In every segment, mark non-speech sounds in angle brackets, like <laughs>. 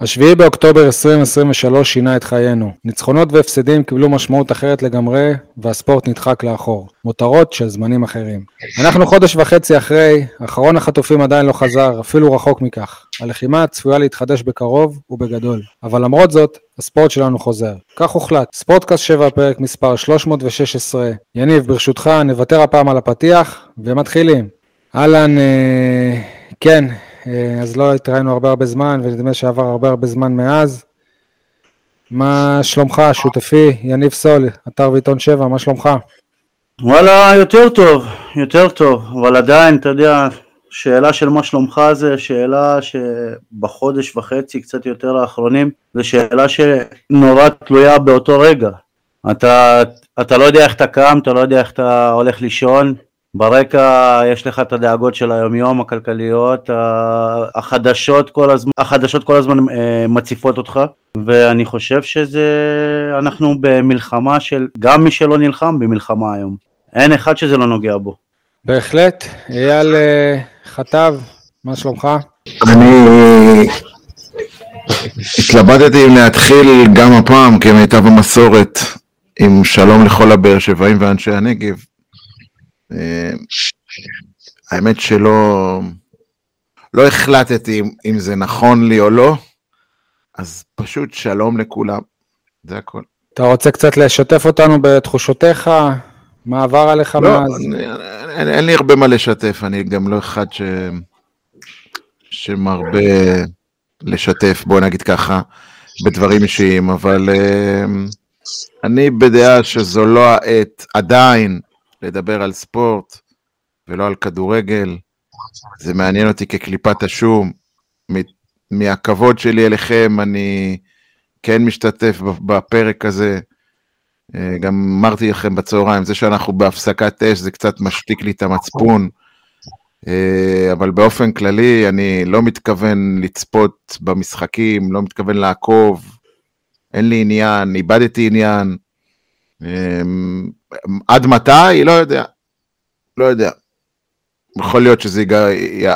השביעי באוקטובר 2023 שינה את חיינו. ניצחונות והפסדים קיבלו משמעות אחרת לגמרי, והספורט נדחק לאחור. מותרות של זמנים אחרים. אנחנו חודש וחצי אחרי, אחרון החטופים עדיין לא חזר, אפילו רחוק מכך. הלחימה צפויה להתחדש בקרוב ובגדול. אבל למרות זאת, הספורט שלנו חוזר. כך הוחלט. ספורטקאסט 7 פרק מספר 316. יניב, ברשותך, נוותר הפעם על הפתיח, ומתחילים. אהלן, אה, כן, אז לא התראינו הרבה הרבה זמן, ונדמה שעבר הרבה הרבה זמן מאז. מה שלומך, שותפי, יניב סול, אתר ועיתון 7, מה שלומך? וואלה, יותר טוב, יותר טוב, אבל עדיין, אתה יודע, שאלה של מה שלומך זה שאלה שבחודש וחצי, קצת יותר האחרונים, זו שאלה שנורא תלויה באותו רגע. אתה, אתה לא יודע איך אתה קם, אתה לא יודע איך אתה הולך לישון, ברקע יש לך את הדאגות של היומיום הכלכליות, החדשות כל הזמן, החדשות כל הזמן אה, מציפות אותך, ואני חושב שזה, אנחנו במלחמה של, גם מי שלא נלחם במלחמה היום, אין אחד שזה לא נוגע בו. בהחלט, אייל אה, חטב, מה שלומך? אני התלבטתי אם להתחיל גם הפעם כמיטב המסורת עם שלום לכל הבאר שבעים ואנשי הנגב. אה, האמת שלא לא החלטתי אם, אם זה נכון לי או לא, אז פשוט שלום לכולם, זה הכל. אתה רוצה קצת לשתף אותנו בתחושותיך? מה עבר עליך לא, מאז? אני, אין, אין לי הרבה מה לשתף, אני גם לא אחד ש... שמרבה לשתף, בוא נגיד ככה, בדברים אישיים, אבל uh, אני בדעה שזו לא העת, עדיין, לדבר על ספורט ולא על כדורגל. זה מעניין אותי כקליפת השום. מהכבוד שלי אליכם, אני כן משתתף בפרק הזה. אה, גם אמרתי לכם בצהריים, זה שאנחנו בהפסקת אש זה קצת משתיק לי את המצפון, אה, אבל באופן כללי אני לא מתכוון לצפות במשחקים, לא מתכוון לעקוב, אין לי עניין, איבדתי עניין. אה, עד מתי? לא יודע. לא יודע. יכול להיות שזה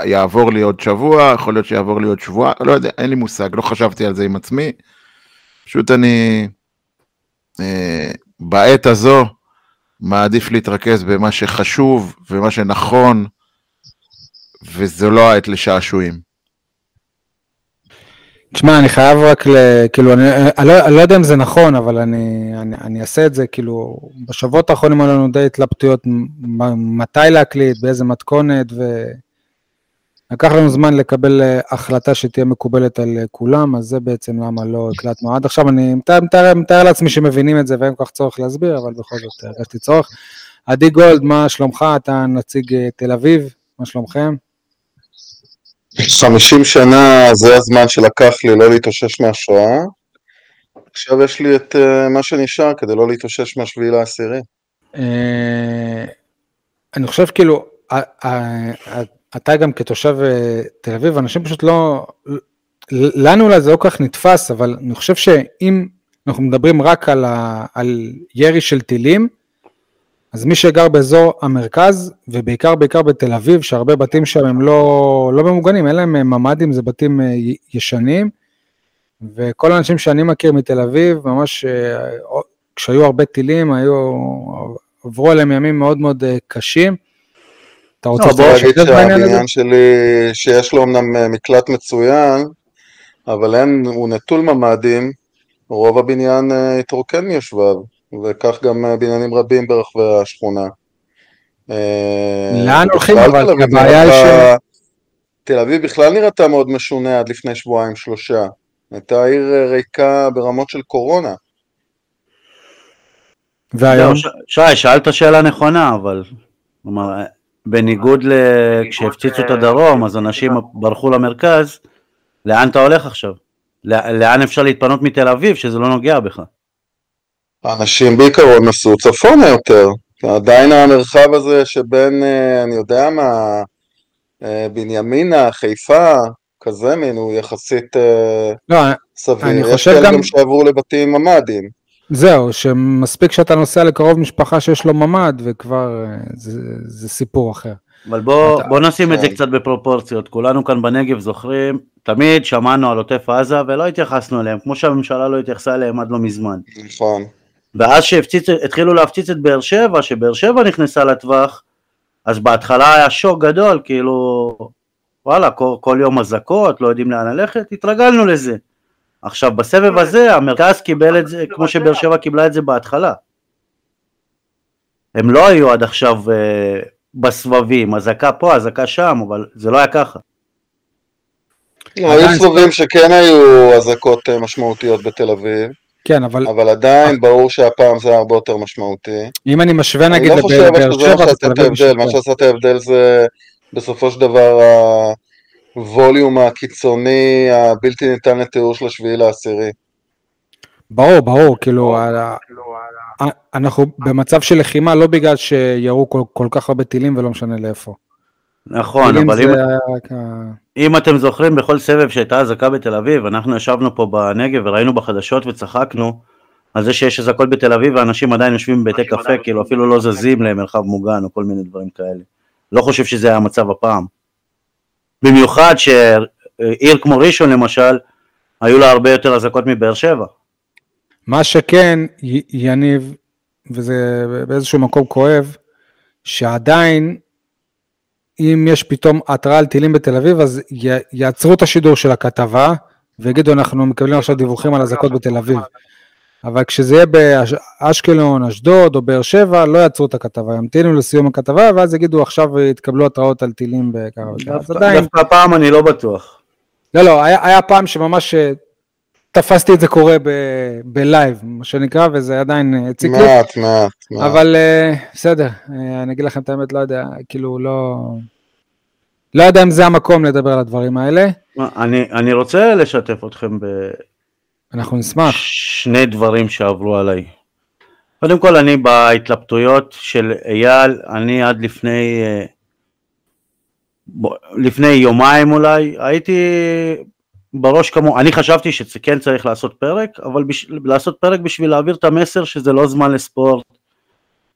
יעבור לי עוד שבוע, יכול להיות שיעבור לי עוד שבוע, לא יודע, אין לי מושג, לא חשבתי על זה עם עצמי. פשוט אני אה, בעת הזו מעדיף להתרכז במה שחשוב ומה שנכון, וזו לא העת לשעשועים. תשמע, אני חייב רק ל... כאילו, אני, אני, לא, אני לא יודע אם זה נכון, אבל אני, אני, אני אעשה את זה, כאילו, בשבועות האחרונים היו לנו די התלבטויות מתי להקליט, באיזה מתכונת, ולקח לנו זמן לקבל אה, החלטה שתהיה מקובלת על אה, כולם, אז זה בעצם למה לא הקלטנו עד עכשיו. אני מתאר, מתאר, מתאר לעצמי שמבינים את זה ואין כל כך צורך להסביר, אבל בכל זאת הרגשתי צורך. עדי גולד, מה שלומך? אתה נציג אה, תל אביב, מה שלומכם? 50 שנה זה הזמן שלקח לי לא להתאושש מהשואה, עכשיו יש לי את uh, מה שנשאר כדי לא להתאושש מהשביעי לעשירי. אה, אני חושב כאילו, אתה גם כתושב אה, תל אביב, אנשים פשוט לא, לנו אולי זה לא כל כך נתפס, אבל אני חושב שאם אנחנו מדברים רק על, ה, על ירי של טילים, אז מי שגר באזור המרכז, ובעיקר בעיקר בתל אביב, שהרבה בתים שם הם לא, לא ממוגנים, אין להם ממ"דים, זה בתים אה, ישנים, וכל האנשים שאני מכיר מתל אביב, ממש אה, כשהיו הרבה טילים, היו, עברו עליהם ימים מאוד מאוד אה, קשים. אתה רוצה לא, להגיד שהבניין שלי, שיש לו אמנם מקלט מצוין, אבל אין, הוא נטול ממ"דים, רוב הבניין התרוקן מיושביו. וכך גם בניינים רבים ברחבי השכונה. אה, לאן הולכים אבל? הבעיה היא ש... תל אביב בכלל נראתה מאוד משונה עד לפני שבועיים שלושה. הייתה עיר אה, ריקה ברמות של קורונה. והיום? שי, שאלת שאלה נכונה, אבל... כלומר, בניגוד לכשהפציצו את הדרום, אז אנשים ברחו למרכז, לאן אתה הולך עכשיו? לאן אפשר להתפנות מתל אביב, שזה לא נוגע בך? האנשים בעיקרון נסעו צפונה יותר, עדיין המרחב הזה שבין, אה, אני יודע מה, אה, בנימינה, חיפה, כזה מין, הוא יחסית אה, לא, סביר. אני חושב יש כאלה גם שעברו לבתים ממ"דים. זהו, שמספיק שאתה נוסע לקרוב משפחה שיש לו ממ"ד, וכבר זה, זה סיפור אחר. אבל בוא, אתה- בוא נשים את זה כן. קצת בפרופורציות, כולנו כאן בנגב זוכרים, תמיד שמענו על עוטף עזה ולא התייחסנו אליהם, כמו שהממשלה לא התייחסה אליהם עד לא מזמן. נכון. ואז שהתחילו להפציץ את באר שבע, שבאר שבע נכנסה לטווח, אז בהתחלה היה שוק גדול, כאילו, וואלה, כל, כל יום אזעקות, לא יודעים לאן ללכת, התרגלנו לזה. עכשיו, בסבב הזה, המרכז קיבל את זה, כמו שבאר שבע קיבלה את זה בהתחלה. הם לא היו עד עכשיו אה, בסבבים, אזעקה פה, אזעקה שם, אבל זה לא היה ככה. היו עדיין- סבבים שכן היו אזעקות אה, משמעותיות בתל אביב, כן, אבל אבל עדיין ברור שהפעם זה היה הרבה יותר משמעותי. אם אני משווה אני נגיד לא חושב אבל לבאר שזה מה שבע, אז שעשה את ההבדל, מה. שעשה את ההבדל זה בסופו של דבר הווליום הקיצוני הבלתי ניתן לתיאור של השביעי לעשירי. ברור, ברור, כאילו, אנחנו במצב של לחימה לא בגלל שירו כל כך הרבה טילים ולא משנה לאיפה. נכון, אבל זה אם, היה רק ה- אם אתם זוכרים בכל סבב שהייתה אזעקה בתל אביב, אנחנו ישבנו פה בנגב וראינו בחדשות וצחקנו על זה שיש אזעקות בתל אביב ואנשים עדיין יושבים בבתי קפה, כאילו אפילו לא זזים למרחב מוגן או כל מיני דברים כאלה. לא חושב שזה היה המצב הפעם. במיוחד שעיר כמו ראשון למשל, היו לה הרבה יותר אזעקות מבאר שבע. מה שכן, י- יניב, וזה באיזשהו מקום כואב, שעדיין, אם יש פתאום התראה על טילים בתל אביב, אז י- יעצרו את השידור של הכתבה, ויגידו, אנחנו מקבלים עכשיו דיווחים על אזעקות בתל אביב. אבל כשזה יהיה באשקלון, אשדוד או באר שבע, לא יעצרו את הכתבה, ימתינו לסיום הכתבה, ואז יגידו, עכשיו התקבלו התראות על טילים בככה וככה. אז דווקא הפעם אני לא בטוח. לא, לא, היה, היה פעם שממש אה, תפסתי את זה קורה ב- בלייב, מה שנקרא, וזה עדיין אה, הציק לי, מעט, מעט, מעט. אבל אה, בסדר, אה, אני אגיד לכם את האמת, לא יודע, כאילו לא... לא יודע אם זה המקום לדבר על הדברים האלה, אני, אני רוצה לשתף אתכם ב... אנחנו נשמח. שני דברים שעברו עליי. קודם כל אני בהתלבטויות של אייל, אני עד לפני, אה, לפני יומיים אולי, הייתי בראש כמו, אני חשבתי שכן צריך לעשות פרק, אבל בש, לעשות פרק בשביל להעביר את המסר שזה לא זמן לספורט,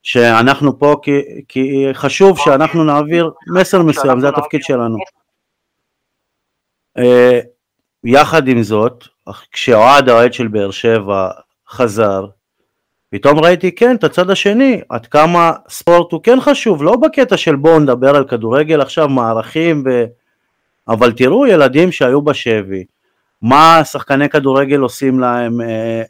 שאנחנו פה כי, כי חשוב שאנחנו נעביר מסר מסוים, זה התפקיד שלנו. אה, יחד עם זאת, כשאוהד האוהד של באר שבע חזר, פתאום ראיתי כן את הצד השני, עד כמה ספורט הוא כן חשוב, לא בקטע של בואו נדבר על כדורגל עכשיו, מערכים, ו... אבל תראו ילדים שהיו בשבי, מה שחקני כדורגל עושים להם, אה,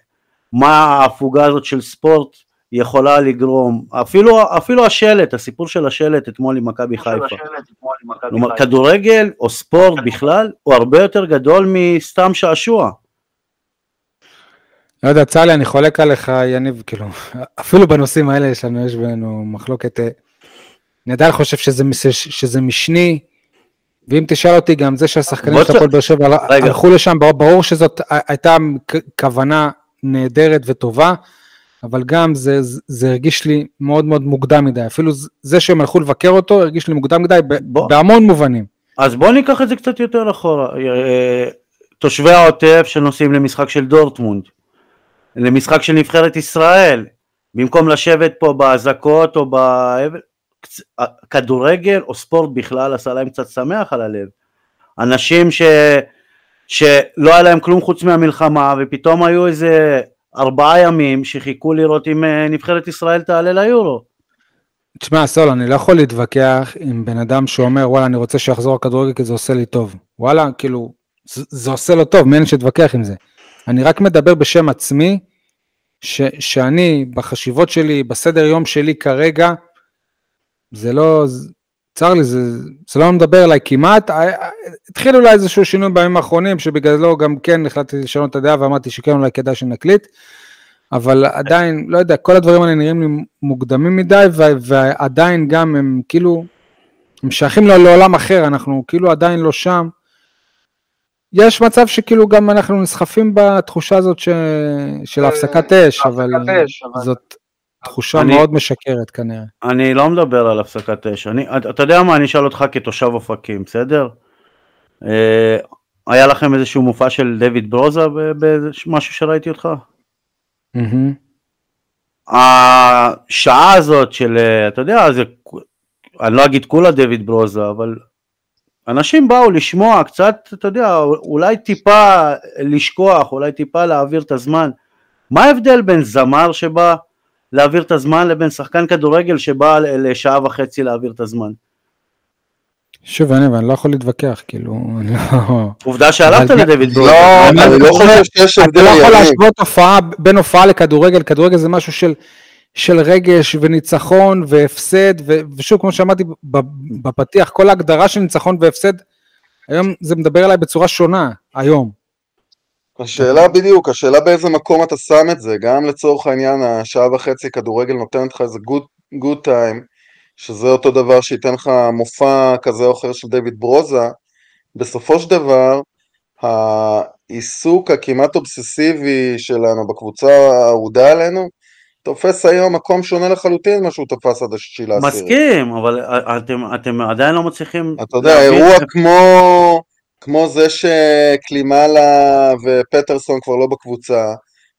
מה ההפוגה הזאת של ספורט יכולה לגרום, אפילו, אפילו השלט, הסיפור של השלט אתמול עם מכבי חיפה. כלומר, כדורגל או ספורט בכלל הוא הרבה יותר גדול מסתם שעשוע. לא יודע, צר לי, אני חולק עליך, יניב, כאילו, אפילו בנושאים האלה יש לנו, יש בינינו מחלוקת. אה, אני עדיין חושב שזה, שזה משני, ואם תשאל אותי גם זה שהשחקנים של הפועל באר שבע. הלכו לשם, ברור- שזאת הייתה כוונה נהדרת וטובה, אבל גם זה, זה- הרגיש לי מאוד מאוד מוקדם מדי, אפילו זה שהם הלכו לבקר אותו הרגיש לי מוקדם מדי בוא. בהמון מובנים. אז בואו ניקח את זה קצת יותר אחורה. אה, תושבי העוטף שנוסעים למשחק של דורטמונד, למשחק של נבחרת ישראל, במקום לשבת פה באזעקות או ב... קצ- כדורגל או ספורט בכלל עשה להם קצת שמח על הלב. אנשים ש... שלא היה להם כלום חוץ מהמלחמה ופתאום היו איזה ארבעה ימים שחיכו לראות אם אה, נבחרת ישראל תעלה ליורו. תשמע, סול, אני לא יכול להתווכח עם בן אדם שאומר, וואלה, אני רוצה שיחזור הכדורגל כי זה עושה לי טוב. וואלה, כאילו, זה, זה עושה לו טוב, מי אני שיתווכח עם זה. אני רק מדבר בשם עצמי, ש, שאני, בחשיבות שלי, בסדר יום שלי כרגע, זה לא, צר לי, זה, זה לא מדבר אליי כמעט. ה- ה- התחיל אולי איזשהו שינוי בימים האחרונים, שבגללו גם כן החלטתי לשנות את הדעה ואמרתי שכן אולי כדאי שנקליט. אבל עדיין, לא יודע, כל הדברים האלה נראים לי מוקדמים מדי, ועדיין גם הם כאילו, הם שייכים לעולם אחר, אנחנו כאילו עדיין לא שם. יש מצב שכאילו גם אנחנו נסחפים בתחושה הזאת ש... של הפסקת אש, אבל זאת תחושה אני- מאוד משקרת כנראה. אני לא מדבר על הפסקת אש, אני, אתה יודע מה, אני אשאל אותך כתושב אופקים, בסדר? אה, היה לכם איזשהו מופע של דויד ברוזה במשהו שראיתי אותך? מהמם. השעה הזאת של, אה, אתה יודע, זה אני לא אגיד כולה דויד ברוזה, אבל אנשים באו לשמוע קצת, אתה יודע, אולי טיפה לשכוח, אולי טיפה להעביר את הזמן. מה ההבדל בין זמר שבא להעביר את הזמן לבין שחקן כדורגל שבא לשעה וחצי להעביר את הזמן? שוב, אני, ואני לא יכול להתווכח, כאילו, לא... עובדה שהלכת לדויד ברוזה. לא, אני לא חושב שיש אתה הבדל, לא יכול. להשוות הופעה בין הופעה לכדורגל, כדורגל זה משהו של, של רגש וניצחון והפסד, ו, ושוב, כמו שאמרתי בפתיח, כל ההגדרה של ניצחון והפסד, היום זה מדבר אליי בצורה שונה, היום. השאלה בדיוק, השאלה באיזה מקום אתה שם את זה, גם לצורך העניין השעה וחצי כדורגל נותנת לך איזה good, good time, שזה אותו דבר שייתן לך מופע כזה או אחר של דיוויד ברוזה, בסופו של דבר העיסוק הכמעט אובססיבי שלנו בקבוצה האהודה עלינו, תופס היום מקום שונה לחלוטין ממה שהוא תפס עד השישי לעשירי. מסכים, אבל אתם, אתם עדיין לא מצליחים... אתה יודע, אירוע כמו, כמו זה שקלימלה ופטרסון כבר לא בקבוצה,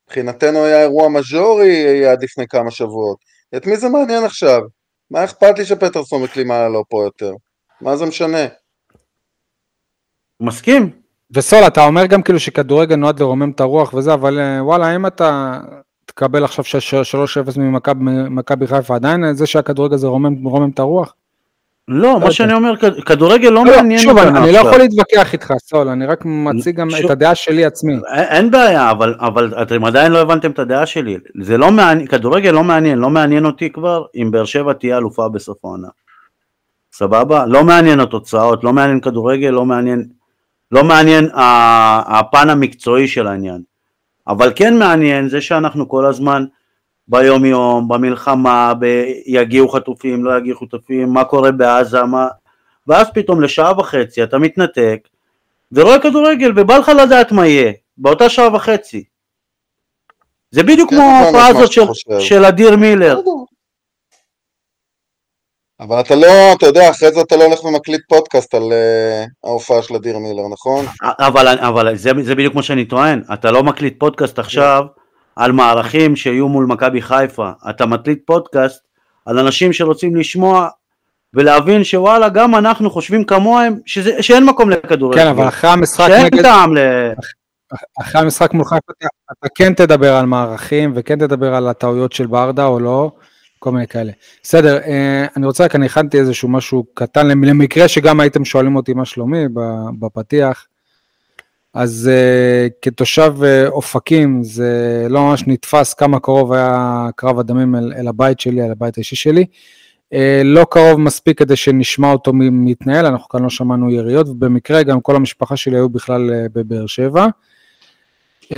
מבחינתנו היה אירוע מז'ורי עד לפני כמה שבועות. את מי זה מעניין עכשיו? מה אכפת לי שפטרסון וקלימלה לא פה יותר? מה זה משנה? מסכים. וסול, אתה אומר גם כאילו שכדורגל נועד לרומם את הרוח וזה, אבל אה, וואלה, אם אתה תקבל עכשיו 3-0 ממכבי חיפה, עדיין זה שהכדורגל זה רומם, רומם את הרוח? לא, מה יודע. שאני אומר, כד- כדורגל לא לא, מעניין שוב, אותנו אני, אני לא. יכול להתווכח איתך, סול, אני רק מציג גם שוב- את הדעה שלי עצמי. אין- בעיה, אבל, אתם עדיין לא הבנתם את הדעה שלי. זה לא מעניין, כדורגל לא מעניין, לא מעניין אותי כבר אם באר שבע תהיה אלופה בסוף העונה. סבבה? לא מעניין התוצאות, לא מעניין כדורגל, לא מעניין, לא מעניין הפן המקצועי של העניין. אבל כן מעניין זה שאנחנו כל הזמן ביום יום, במלחמה, ב- יגיעו חטופים, לא יגיעו חטופים, מה קורה בעזה, מה... ואז פתאום לשעה וחצי אתה מתנתק ורואה כדורגל ובא לך לדעת מה יהיה באותה שעה וחצי. זה בדיוק כמו ההופעה מה הזאת של. של אדיר מילר. אבל אתה לא, אתה יודע, אחרי זה אתה לא הולך ומקליט פודקאסט על אה, ההופעה של אדיר מילר, נכון? אבל, אבל זה, זה בדיוק מה שאני טוען, אתה לא מקליט פודקאסט עכשיו על מערכים שיהיו מול מכבי חיפה, אתה מקליט פודקאסט על אנשים שרוצים לשמוע ולהבין שוואלה גם אנחנו חושבים כמוהם שזה, שאין מקום לכדורגל, כן, אבל אחרי המשחק שאין נגד, טעם ל... אחרי המשחק מול חיפה, אתה- אתה כן תדבר על מערכים, וכן תדבר על הטעויות של ברדה או לא, כל מיני כאלה. בסדר, אה, אני רוצה רק, אני הכנתי איזשהו משהו קטן, למקרה שגם הייתם שואלים אותי מה שלומי בפתיח. אז uh, כתושב uh, אופקים, זה לא ממש נתפס כמה קרוב היה קרב הדמים אל, אל הבית שלי, אל הבית האישי שלי. Uh, לא קרוב מספיק כדי שנשמע אותו מתנהל, אנחנו כאן לא שמענו יריות, ובמקרה גם כל המשפחה שלי היו בכלל uh, בבאר שבע. Uh,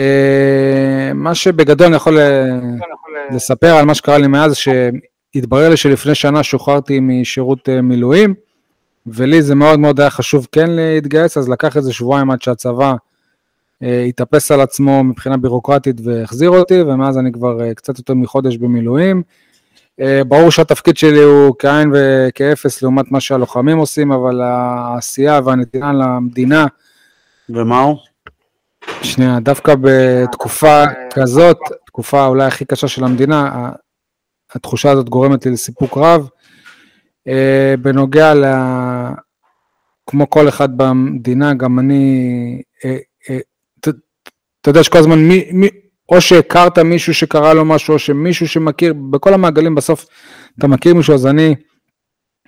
מה שבגדול אני יכול uh, לספר על מה שקרה לי מאז, שהתברר לי שלפני שנה שוחררתי משירות uh, מילואים. ולי זה מאוד מאוד היה חשוב כן להתגייס, אז לקח איזה שבועיים עד שהצבא אה, התאפס על עצמו מבחינה בירוקרטית והחזיר אותי, ומאז אני כבר אה, קצת יותר מחודש במילואים. אה, ברור שהתפקיד שלי הוא כאין וכאפס לעומת מה שהלוחמים עושים, אבל העשייה והנתינה למדינה, ומה הוא? שנייה, דווקא בתקופה כזאת, תקופה אולי הכי קשה של המדינה, התחושה הזאת גורמת לי לסיפוק רב. אה, בנוגע ל... כמו כל אחד במדינה, גם אני, אה, אה, אתה יודע שכל הזמן, מי, מי, או שהכרת מישהו שקרה לו משהו, או שמישהו שמכיר, בכל המעגלים בסוף אתה מכיר מישהו, אז אני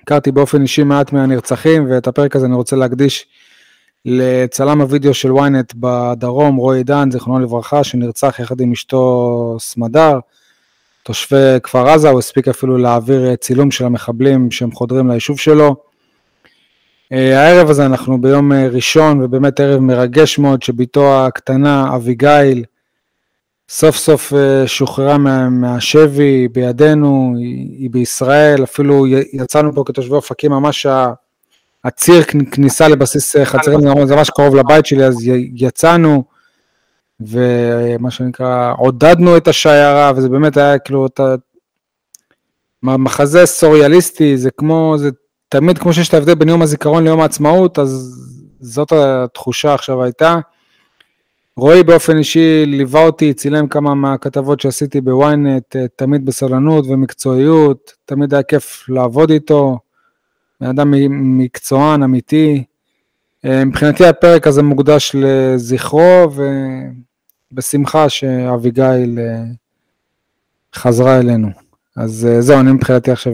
הכרתי באופן אישי מעט מהנרצחים, ואת הפרק הזה אני רוצה להקדיש לצלם הוידאו של ynet בדרום, רועי דן, זיכרונו לברכה, שנרצח יחד עם אשתו סמדר, תושבי כפר עזה, הוא הספיק אפילו להעביר אה, צילום של המחבלים שהם חודרים ליישוב שלו. אה, הערב הזה אנחנו ביום אה, ראשון, ובאמת ערב מרגש מאוד, שבתו הקטנה, אביגיל, סוף סוף שוחררה מה, מהשבי בידינו, היא, היא בישראל, אפילו יצאנו פה כתושבי אופקים, ממש הציר כניסה לבסיס חצרים, זה ממש קרוב לבית שלי, אז יצאנו, ומה שנקרא, עודדנו את השיירה, וזה באמת היה כאילו, אתה, מחזה סוריאליסטי, זה כמו, זה תמיד כמו שיש את ההבדל בין יום הזיכרון ליום העצמאות, אז זאת התחושה עכשיו הייתה. רועי באופן אישי ליווה אותי, צילם כמה מהכתבות שעשיתי בוויינט, תמיד בסבלנות ומקצועיות, תמיד היה כיף לעבוד איתו. בן אדם מקצוען, אמיתי. אה, מבחינתי הפרק הזה מוקדש לזכרו, ובשמחה שאביגיל אה, חזרה אלינו. אז אה, זהו, אני מבחינתי עכשיו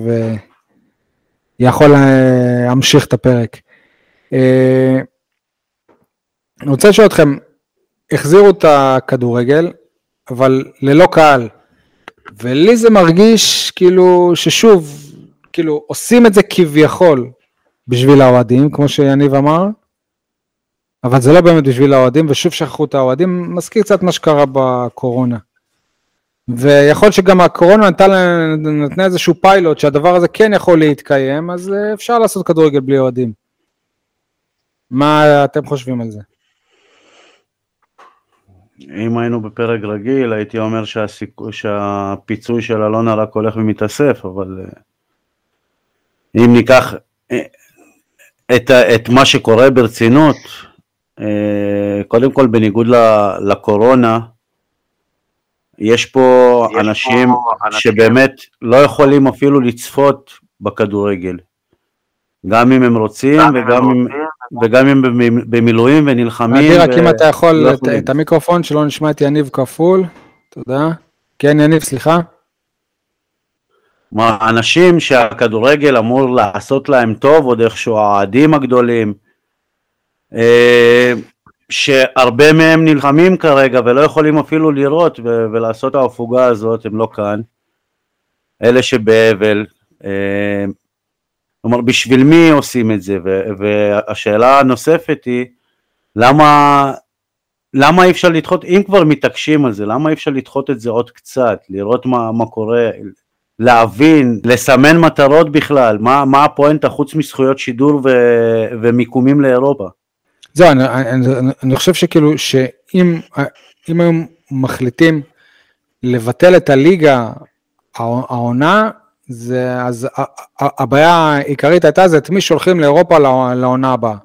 יכול להמשיך את הפרק. אני רוצה לשאול אתכם, החזירו את הכדורגל, אבל ללא קהל. ולי זה מרגיש כאילו ששוב, כאילו עושים את זה כביכול בשביל האוהדים, כמו שיניב אמר, אבל זה לא באמת בשביל האוהדים, ושוב שכחו את האוהדים, מזכיר קצת מה שקרה בקורונה. ויכול שגם הקורונה נתנה, איזשהו פיילוט שהדבר הזה כן יכול להתקיים, אז אה, אפשר לעשות כדורגל בלי אוהדים. מה אתם חושבים על זה? אם היינו בפרק רגיל, הייתי אומר שהסיכ... שהפיצוי של אלונה רק הולך ומתאסף, אבל אה, אם ניקח אה, את, את מה שקורה ברצינות, קודם כל בניגוד לקורונה, יש פה יש אנשים פה שבאמת לא יכולים אפילו לצפות בכדורגל, גם אם הם רוצים גם וגם אם, וגם אם במילואים ונלחמים. רק אם אתה יכול את, את המיקרופון שלא נשמע את יניב כפול, תודה. כן יניב, סליחה. אנשים שהכדורגל אמור לעשות להם טוב, עוד איכשהו האוהדים הגדולים, אה, שהרבה מהם נלחמים כרגע ולא יכולים אפילו לראות ולעשות ההפוגה הזאת, הם לא כאן. אלה שבאבל, אה, כלומר בשביל מי עושים את זה? והשאלה הנוספת היא, למה, למה אי אפשר לדחות, אם כבר מתעקשים על זה, למה אי אפשר לדחות את זה עוד קצת, לראות מה, מה קורה, להבין, לסמן מטרות בכלל, מה, מה הפואנטה חוץ מזכויות שידור ו, ומיקומים לאירופה? זהו, אני, אני, אני חושב שכאילו, שאם היום מחליטים לבטל את הליגה העונה, זה, אז הבעיה העיקרית הייתה זה את מי שולחים לאירופה לעונה הבאה.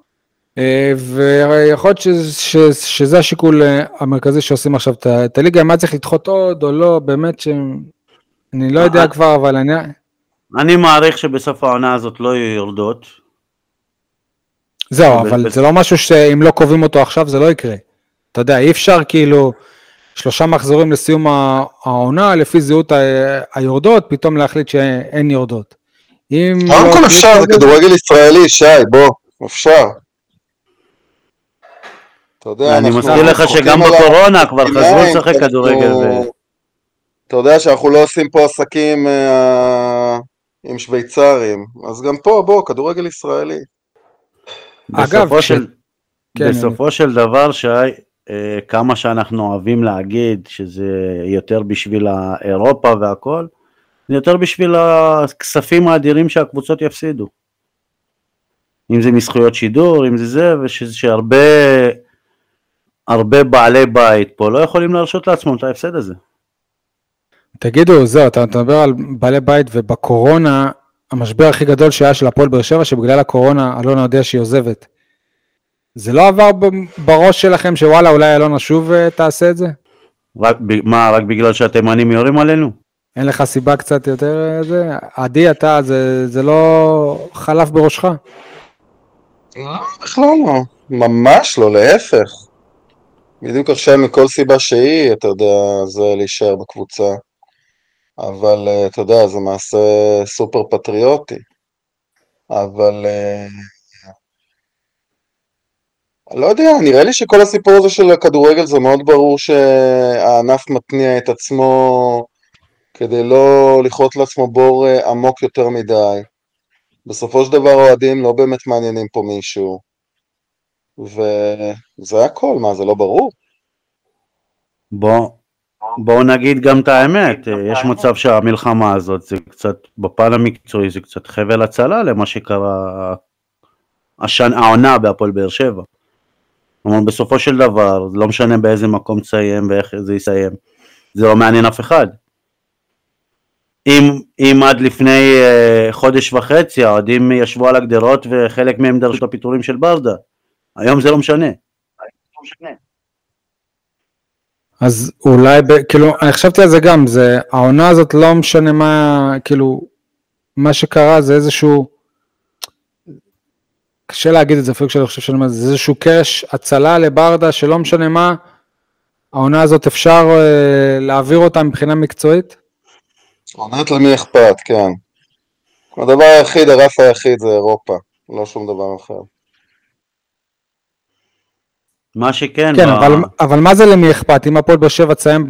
אה, ויכול להיות שזה השיקול המרכזי שעושים עכשיו את הליגה, אם היה צריך לדחות עוד או לא, באמת שאני לא יודע כבר, אבל אני... אני מעריך שבסוף העונה הזאת לא יהיו יורדות. זהו, אבל זה לא משהו שאם לא קובעים אותו עכשיו זה לא יקרה. אתה יודע, אי אפשר כאילו שלושה מחזורים לסיום העונה, לפי זהות היורדות, פתאום להחליט שאין יורדות. קודם לא כל אפשר, זה כדורגל ישראלי, שי, בוא, אפשר. אתה יודע, אני מזכיר לך שגם בקורונה כבר חזרו לשחק כדורגל. אתה יודע שאנחנו לא עושים פה עסקים אה, עם שוויצרים, אז גם פה, בוא, כדורגל ישראלי. אגב, בסופו, של, כן, בסופו אני... של דבר, שי, אה, כמה שאנחנו אוהבים להגיד שזה יותר בשביל האירופה והכל, זה יותר בשביל הכספים האדירים שהקבוצות יפסידו. אם זה מזכויות שידור, אם זה זה, ושהרבה הרבה בעלי בית פה לא יכולים להרשות לעצמם את ההפסד הזה. תגידו, זהו, אתה מדבר על בעלי בית ובקורונה, המשבר הכי גדול שהיה של הפועל באר שבע, שבגלל הקורונה אלונה יודע שהיא עוזבת. זה לא עבר בראש שלכם שוואלה, אולי אלונה שוב אה, תעשה את זה? רק, מה, רק בגלל שהתימנים יורים עלינו? אין לך סיבה קצת יותר אה, זה? עדי, אתה, זה, זה לא חלף בראשך? לא, בכלל לא. ממש לא, להפך. בדיוק עכשיו מכל סיבה שהיא, אתה יודע, זה להישאר בקבוצה. אבל אה, אתה יודע, זה מעשה סופר פטריוטי. אבל לא יודע, נראה לי שכל הסיפור הזה של הכדורגל זה מאוד ברור שהענף מתניע את עצמו כדי לא לכרות לעצמו בור אה, עמוק יותר מדי. בסופו של דבר אוהדים לא באמת מעניינים פה מישהו. וזה הכל, מה, זה לא ברור? בוא, בואו נגיד גם את האמת, יש מצב שהמלחמה הזאת זה קצת, בפן המקצועי זה קצת חבל הצלה למה שקרה השן, העונה בהפועל באר שבע. כלומר בסופו של דבר, לא משנה באיזה מקום תסיים ואיך זה יסיים, זה לא מעניין אף אחד. אם, אם עד לפני uh, חודש וחצי האוהדים ישבו על הגדרות וחלק מהם דרשו את הפיטורים של ברדה, היום זה לא משנה. אז אולי, ב, כאילו, אני חשבתי על זה גם, זה, העונה הזאת לא משנה מה, כאילו, מה שקרה זה איזשהו קשה להגיד את זה אפילו כשאני חושב שאני אומר, זה איזשהו קרש הצלה לברדה שלא משנה מה, העונה הזאת אפשר אה, להעביר אותה מבחינה מקצועית? עונת למי אכפת, כן. הדבר היחיד, הרף היחיד זה אירופה, לא שום דבר אחר. מה שכן, כן, ב- אבל, אבל מה זה למי אכפת? אם הפועל באר שבע תסיים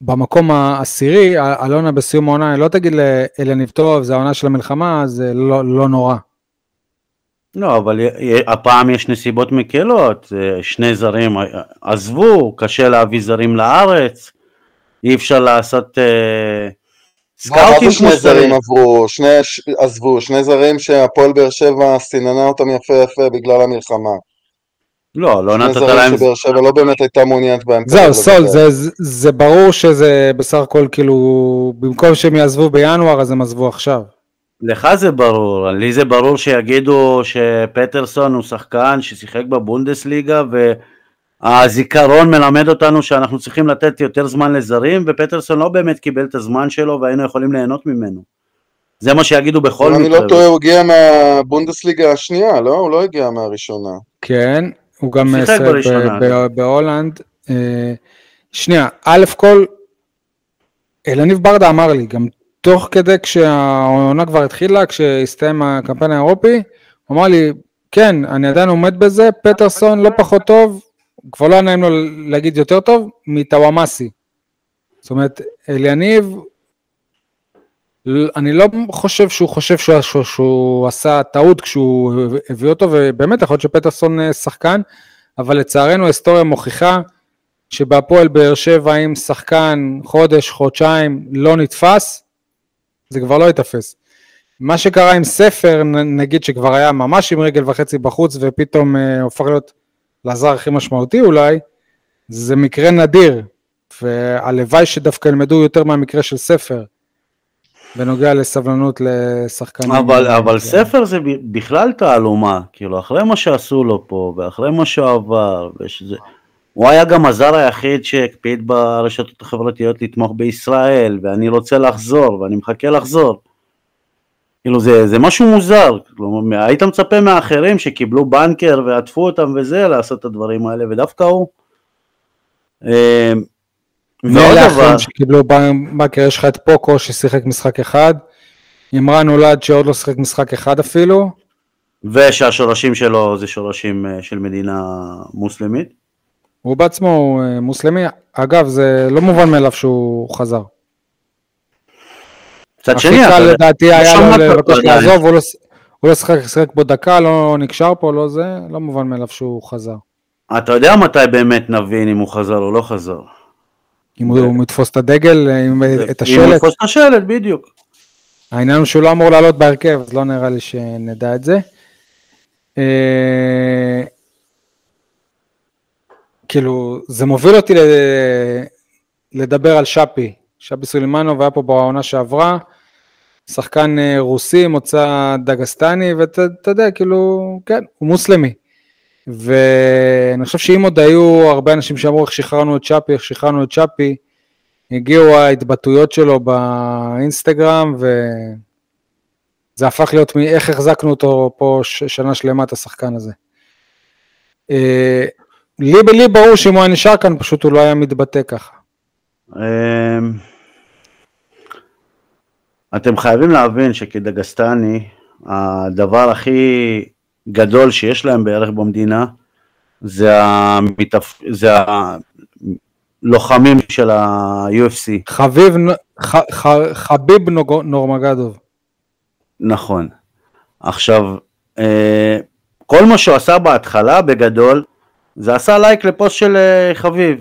במקום העשירי, אלונה בסיום העונה, לא תגיד לאליניב טוב, זה העונה של המלחמה, זה לא, לא נורא. לא, אבל הפעם יש נסיבות מקלות, אה, שני זרים אה, עזבו, קשה להביא זרים לארץ, אי אפשר לעשות אה, סקאוטים כמו שני זרים. עברו, שני, עזבו, שני זרים שהפועל באר שבע סיננה אותם יפה יפה בגלל המלחמה. לא, לא נתת להם, שבאר שבע לא באמת הייתה מעוניינת בהם. זהו, סול. זה, זה, ברור שזה בסך הכל כאילו, במקום שהם יעזבו בינואר, אז הם עזבו עכשיו. לך זה ברור, לי זה ברור שיגידו שפטרסון הוא שחקן ששיחק בבונדסליגה והזיכרון מלמד אותנו שאנחנו צריכים לתת יותר זמן לזרים ופטרסון לא באמת קיבל את הזמן שלו והיינו יכולים ליהנות ממנו. זה מה שיגידו בכל אם אני מקרה. לא טועה, הוא הגיע מהבונדסליגה השנייה, לא? הוא לא הגיע מהראשונה. כן, הוא גם שיחק בהולנד. אה, שנייה, א' כל, אלניב ברדה אמר לי, גם תוך כדי כשהעונה כבר התחילה, כשהסתיים הקמפיין האירופי, הוא אמר לי, כן, אני עדיין עומד בזה, פטרסון לא פחות טוב, כבר לא היה נעים לו להגיד יותר טוב, מטוואמאסי. זאת אומרת, אליניב, אני לא חושב שהוא חושב שהוא, שהוא, שהוא עשה טעות כשהוא הביא אותו, ובאמת יכול להיות שפטרסון אה, שחקן, אבל לצערנו ההיסטוריה מוכיחה שבהפועל באר שבע אם שחקן חודש, חודשיים לא נתפס, זה כבר לא ייתפס. מה שקרה עם ספר, נגיד שכבר היה ממש עם רגל וחצי בחוץ ופתאום אה, הופך להיות לזר הכי משמעותי אולי, זה מקרה נדיר, והלוואי שדווקא ילמדו יותר מהמקרה של ספר, בנוגע לסבלנות לשחקנים. אבל, אבל זה- ספר זה בכלל תעלומה, כאילו אחרי מה שעשו לו פה ואחרי מה שהוא עבר, ושזה, הוא היה גם הזר היחיד שהקפיד ברשתות החברתיות לתמוך בישראל, ואני רוצה לחזור, ואני מחכה לחזור. כאילו זה, זה משהו מוזר, כלומר, היית מצפה מאחרים שקיבלו בנקר ועטפו אותם וזה, לעשות את הדברים האלה, ודווקא הוא. ואלה האחרים שקיבלו בנקר, יש לך את פוקו ששיחק משחק אחד, עמרן נולד שעוד לא שיחק משחק אחד אפילו, ושהשורשים שלו זה שורשים אה, של מדינה מוסלמית. הוא בעצמו אה, מוסלמי, אגב זה לא מובן מאליו שהוא חזר. מצד הכי שני, קל אתה- לדעתי היה לו לבקש. לעזוב, הוא לא הוא לא שיחק שיחק בו דקה, לא נקשר פה, לא זה, לא מובן מאליו שהוא חזר. אתה יודע מתי באמת נבין אם הוא חזר או לא חזר. אם הוא מתפוס את הדגל, אה, עם- את אם הוא השלט, יתפוס את השלט, בדיוק. העניין הוא שהוא לא אמור לעלות בהרכב, אז לא נראה לי שנדע את זה. אה, כאילו, זה מוביל אותי לדבר על שפי. שפי סולימנוב היה פה בעונה שעברה, שחקן אה, רוסי, מוצא דגסטני, ואתה אתה יודע, כאילו, כן, הוא מוסלמי. ואני חושב שאם עוד היו הרבה אנשים שאמרו איך שחררנו את שפי, איך שחררנו את שפי, הגיעו ההתבטאויות שלו באינסטגרם, וזה הפך להיות מאיך החזקנו אותו פה שנה שלמה, את השחקן הזה. אה, לי, לי ברור שאם הוא היה נשאר כאן, פשוט הוא לא היה מתבטא ככה. אמ, אתם חייבים להבין שכדגסטני, הדבר הכי גדול שיש להם בערך במדינה, זה, המתפ... זה הלוחמים של ה-UFC. חביב, ח, ח, חביב נוג- נורמגדוב. נכון. עכשיו, אה, כל מה שהוא עשה בהתחלה, בגדול, זה עשה לייק לפוסט של אה, חביב.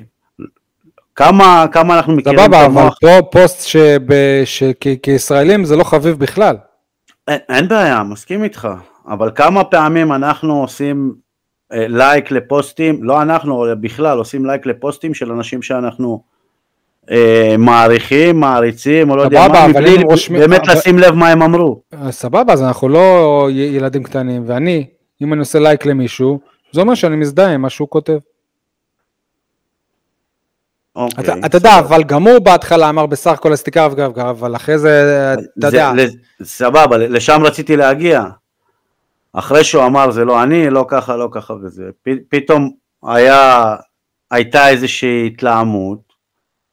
כמה, כמה אנחנו מכירים סבבה, את אבל המוח. פה פוסט שב- שכ- כישראלים זה לא חביב בכלל. אין, אין בעיה, מסכים איתך, אבל כמה פעמים אנחנו עושים אה, like לפוסטים, לא אנחנו, אלא בכלל עושים like לפוסטים של אנשים שאנחנו אה, מעריכים, מעריצים, או לא יודע מה, מבלי אם רושמים- באמת אבל- לשים לב מה הם אמרו. אז סבבה, אז אנחנו לא ילדים קטנים, ואני, אם אני עושה like למישהו, זה אומר שאני מזדהה עם מה שהוא כותב. אוקיי, אתה, אתה יודע, אבל גם הוא בהתחלה אמר בסך הכל גב, אבל אחרי זה, אתה יודע, סבבה, לשם רציתי להגיע. אחרי שהוא אמר זה לא אני, לא ככה, לא ככה וזה, פ- פתאום היה, הייתה איזושהי התלהמות,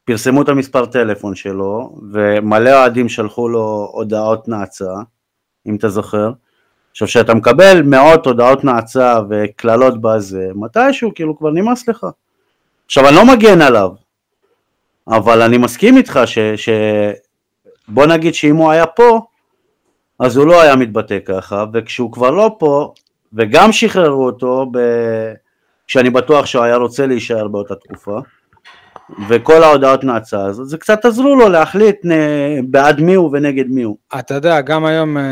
פרסמו את המספר טלפון שלו, ומלא אוהדים שלחו לו הודעות נאצה, אם אתה זוכר. עכשיו, כשאתה מקבל מאות הודעות נאצה וקללות בזה, מתישהו, כאילו, כבר נמאס לך. עכשיו, אני לא מגן עליו, אבל אני מסכים איתך ש... ש... בוא נגיד שאם הוא היה פה, אז הוא לא היה מתבטא ככה, וכשהוא כבר לא פה, וגם שחררו אותו, ב... כשאני בטוח שהוא היה רוצה להישאר באותה תקופה, וכל ההודעות נאצה, אז זה קצת עזרו לו להחליט נ- בעד מי הוא ונגד מי הוא. אתה יודע, גם היום, אה,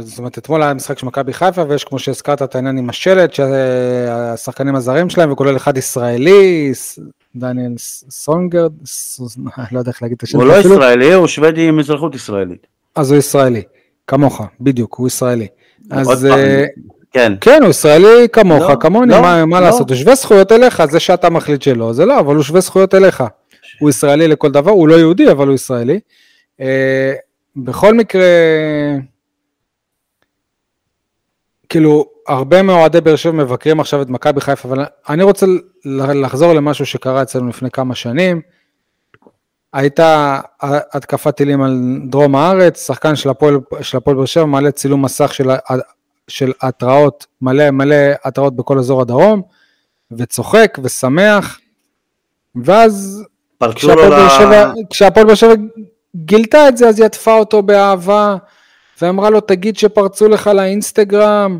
זאת אומרת, אתמול היה משחק של מכבי חיפה, ויש, כמו שהזכרת, את העניין עם השלט, שהשחקנים הזרים שלהם, וכולל אחד ישראלי, דניאל סונגרד, ס- לא יודע איך להגיד את השם. הוא לא. ישראלי, הוא שוודי עם אזרחות ישראלית. אז הוא ישראלי, כמוך, בדיוק, הוא ישראלי. אז אה, כן. כן, הוא ישראלי כמוך, לא, כמוני, לא, מה, מה לא. לעשות, הוא שווה זכויות אליך, זה שאתה מחליט שלא, זה לא, אבל הוא שווה זכויות אליך. הוא ישראלי לכל דבר, הוא לא יהודי, אבל הוא ישראלי. אה, בכל מקרה, כאילו, הרבה מאוהדי באר שבע מבקרים עכשיו את מכבי חיפה, אבל אני רוצה לחזור למשהו שקרה אצלנו לפני כמה שנים. הייתה התקפת טילים על דרום הארץ, שחקן של הפועל באר שבע מעלה צילום מסך של, של התראות, מלא מלא התראות בכל אזור הדרום, וצוחק ושמח, ואז כשהפועל באר שבע- ל... כשהפועל באר שבע גילתה את זה, אז היא עטפה אותו באהבה, ואמרה לו, תגיד שפרצו לך לאינסטגרם,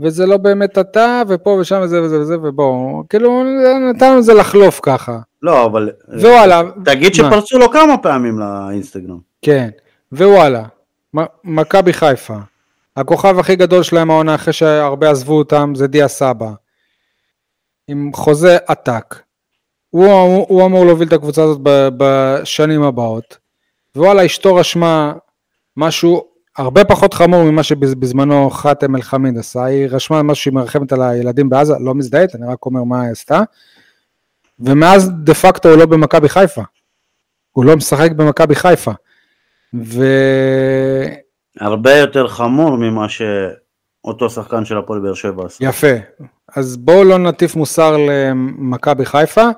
וזה לא באמת אתה, ופה ושם וזה וזה וזה, ובוא, כאילו, נתנו לזה לחלוף ככה. לא, אבל... ווואלה, תגיד מה? שפרצו לו כמה פעמים לאינסטגרם. כן, ווואלה, מכבי חיפה, הכוכב הכי גדול שלהם העונה אחרי שהרבה עזבו אותם זה דיה סבא, עם חוזה עתק. הוא, הוא, הוא אמור להוביל את הקבוצה הזאת בשנים הבאות, ווואלה אשתו רשמה משהו הרבה פחות חמור ממה שבזמנו חאתם אל-חמיד עשה, היא רשמה משהו שהיא מרחמת על הילדים בעזה, לא מזדהית, אני רק אומר מה היא עשתה, ומאז דה פקטו הוא לא במכבי חיפה, הוא לא משחק במכבי חיפה. ו... הרבה יותר חמור ממה שאותו שחקן של הפועל באר שבע עשה. יפה. אז בואו לא נטיף מוסר למכבי חיפה.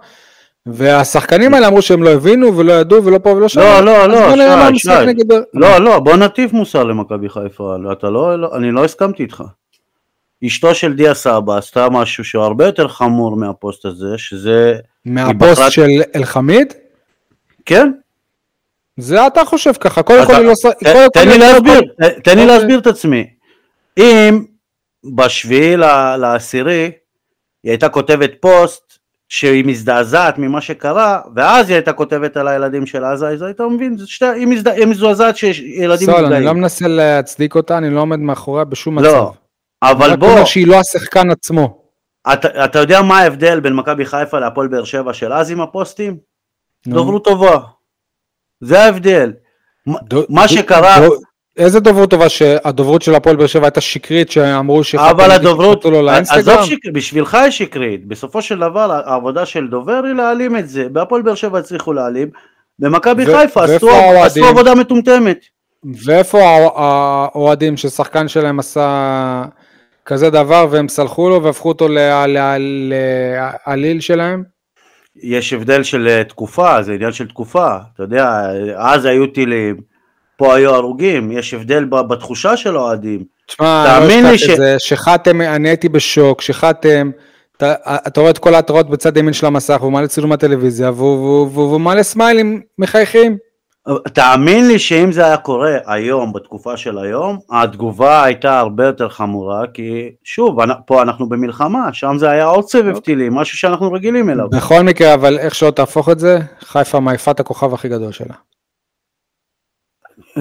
והשחקנים האלה אמרו שהם לא הבינו ולא ידעו ולא פה ולא שם. לא, לא, לא, שי, שי. לא, לא, בוא נטיף מוסר למכבי חיפה, אתה לא, לא, אני לא הסכמתי איתך. אשתו של דיה סבא עשתה משהו שהוא הרבה יותר חמור מהפוסט הזה, שזה, מהפוסט בחרה- של אלחמיד? כן, זה אתה חושב ככה. קודם כל, היא לא... תן לי לא- להסביר, תן לי אוקיי. להסביר את עצמי. אם בשביעי לעשירי היא הייתה כותבת פוסט שהיא מזדעזעת ממה שקרה, ואז היא הייתה כותבת על הילדים של עזה, אז היית מבין, שתי- היא מזד- היא מזועזעת שיש ילדים סול, אני לא. מנסה להצדיק אותה, אני לא עומד מאחוריה בשום מצב. לא, אבל אני רק בוא, אומר שהיא לא השחקן עצמו. אתה, אתה יודע מה ההבדל בין מכבי חיפה להפועל באר שבע של אז עם הפוסטים? דוברות טובה. זה ההבדל. מה- דו- מה שקרה, דו- איזה דוברות טובה שהדוברות של הפועל באר שבע הייתה שקרית שאמרו שחתם אבל הדוברות, לו לאינסטגרם? עזוב שקרית, בשבילך היא שקרית, בסופו של דבר העבודה של דובר היא להעלים את זה, בהפועל באר שבע הצליחו להעלים, במכבי חיפה עשו? עשו עבודה מטומטמת. ואיפה הא- האוהדים ששחקן שלהם עשה כזה דבר והם סלחו לו והפכו אותו לעליל שלהם? יש הבדל של אה, תקופה, זה עניין של תקופה, אתה יודע, אז היו טילים, פה היו הרוגים, יש הבדל בתחושה של האוהדים. תשמע, תאמין לא לי ש- זה, שחתם, אני הייתי בשוק, שחתם, אתה, אתה רואה את כל ההתראות בצד ימין של המסך, והוא מעלה צילום מהטלוויזיה, והוא, והוא מעלה סמיילים מחייכים. תאמין לי שאם זה היה קורה היום, בתקופה של היום, התגובה הייתה הרבה יותר חמורה, כי שוב, פה אנחנו במלחמה, שם זה היה עוד סבב טילים, משהו שאנחנו רגילים אליו. בכל מקרה, אבל איך שלא תהפוך את זה, חיפה מעיפה את הכוכב הכי גדול שלה.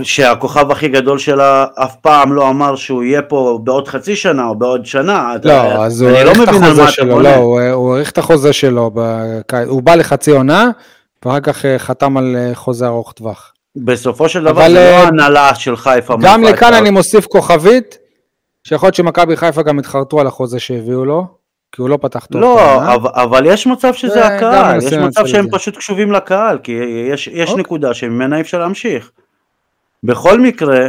שהכוכב הכי גדול שלה אף פעם לא אמר שהוא יהיה פה בעוד חצי שנה או בעוד שנה. אתה- לא, אז הוא לא האריך את מבין על החוזה אתה שלו. לא, הוא האריך את החוזה שלו הוא בא לחצי עונה, ואחר כך אה, חתם על אה, חוזה ארוך טווח. בסופו של דבר זה אה, לא הנהלה של חיפה. גם לכאן אני מוסיף כוכבית, שיכול להיות שמכבי חיפה גם התחרטו על החוזה שהביאו לו, כי הוא לא פתח טוב. לא. אבל, אבל יש מצב שזה הקהל, יש מצב שהם. פשוט קשובים לקהל, כי יש, יש אוקיי. נקודה שממנה אי אפשר להמשיך. בכל מקרה,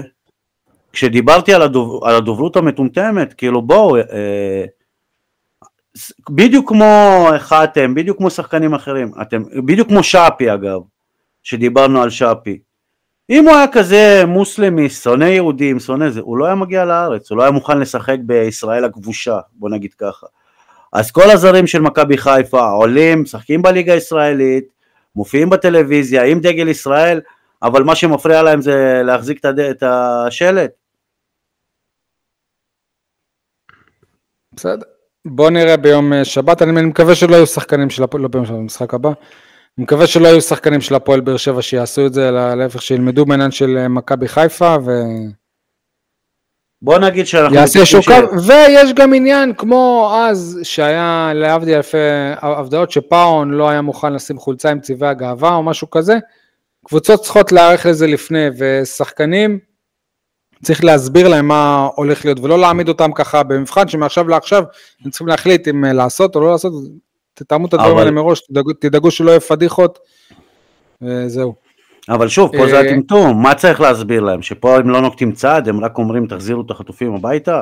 כשדיברתי על, הדוב, על הדוברות המטומטמת, כאילו בואו, אה, בדיוק כמו חתם, בדיוק כמו שחקנים אחרים, אתם, בדיוק כמו שפי אגב, שדיברנו על שפי. אם הוא היה כזה מוסלמי, שונא יהודים, שונא זה, הוא לא היה מגיע לארץ, הוא לא היה מוכן לשחק בישראל הכבושה, בוא נגיד ככה. אז כל הזרים של מכבי חיפה עולים, משחקים בליגה הישראלית, מופיעים בטלוויזיה עם דגל ישראל, אבל מה שמפריע להם זה להחזיק את השלט. בסדר. בוא נראה ביום אה, שבת, אני מקווה שלא יהיו שחקנים של הפועל, לא ביום שבת, במשחק הבא. אני מקווה שלא יהיו שחקנים של הפועל באר שבע שיעשו את זה, אלא להפך שילמדו מעניין של אה, מכבי חיפה ו... בוא נגיד שאנחנו... יעשה שוקה, ש... ויש גם עניין כמו אז שהיה להבדיל אלפי הבדעות שפאון לא היה מוכן לשים חולצה עם צבעי הגאווה או משהו כזה. קבוצות צריכות להיערך לזה לפני ושחקנים צריך להסביר להם מה הולך להיות ולא להעמיד אותם ככה במבחן שמעכשיו לעכשיו הם צריכים להחליט אם לעשות או לא לעשות, תתאמו את הדברים האלה מראש, תדאגו, תדאגו שלא יהיו פדיחות וזהו. אבל שוב, פה זה אה, הטמטום, מה צריך להסביר להם? שפה הם לא נוקטים צעד, הם רק אומרים תחזירו את החטופים הביתה?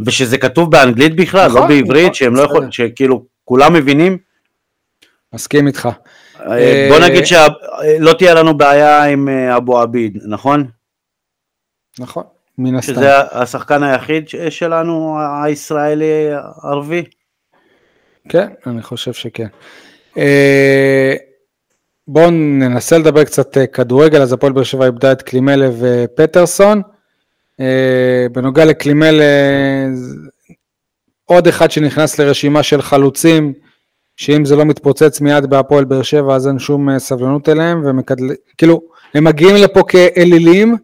ושזה כתוב באנגלית בכלל, לא נכון, בעברית, נכון, שהם לא יכולים, שכאילו כולם מבינים? מסכים איתך. אה, בוא נגיד שלא תהיה לנו בעיה עם אה, אבו עביד, נכון? נכון, מן הסתם. שזה השחקן היחיד שלנו, הישראלי ערבי? כן, אני חושב שכן. בואו ננסה לדבר קצת אה, כדורגל, אז הפועל באר שבע איבדה את קלימלה ופטרסון. אה, בנוגע לקלימלה, עוד אחד שנכנס לרשימה של חלוצים, שאם זה לא מתפוצץ מיד בהפועל באר שבע אז אין שום אה, סבלנות אליהם, ומקדל... כאילו, הם מגיעים לפה כאלילים,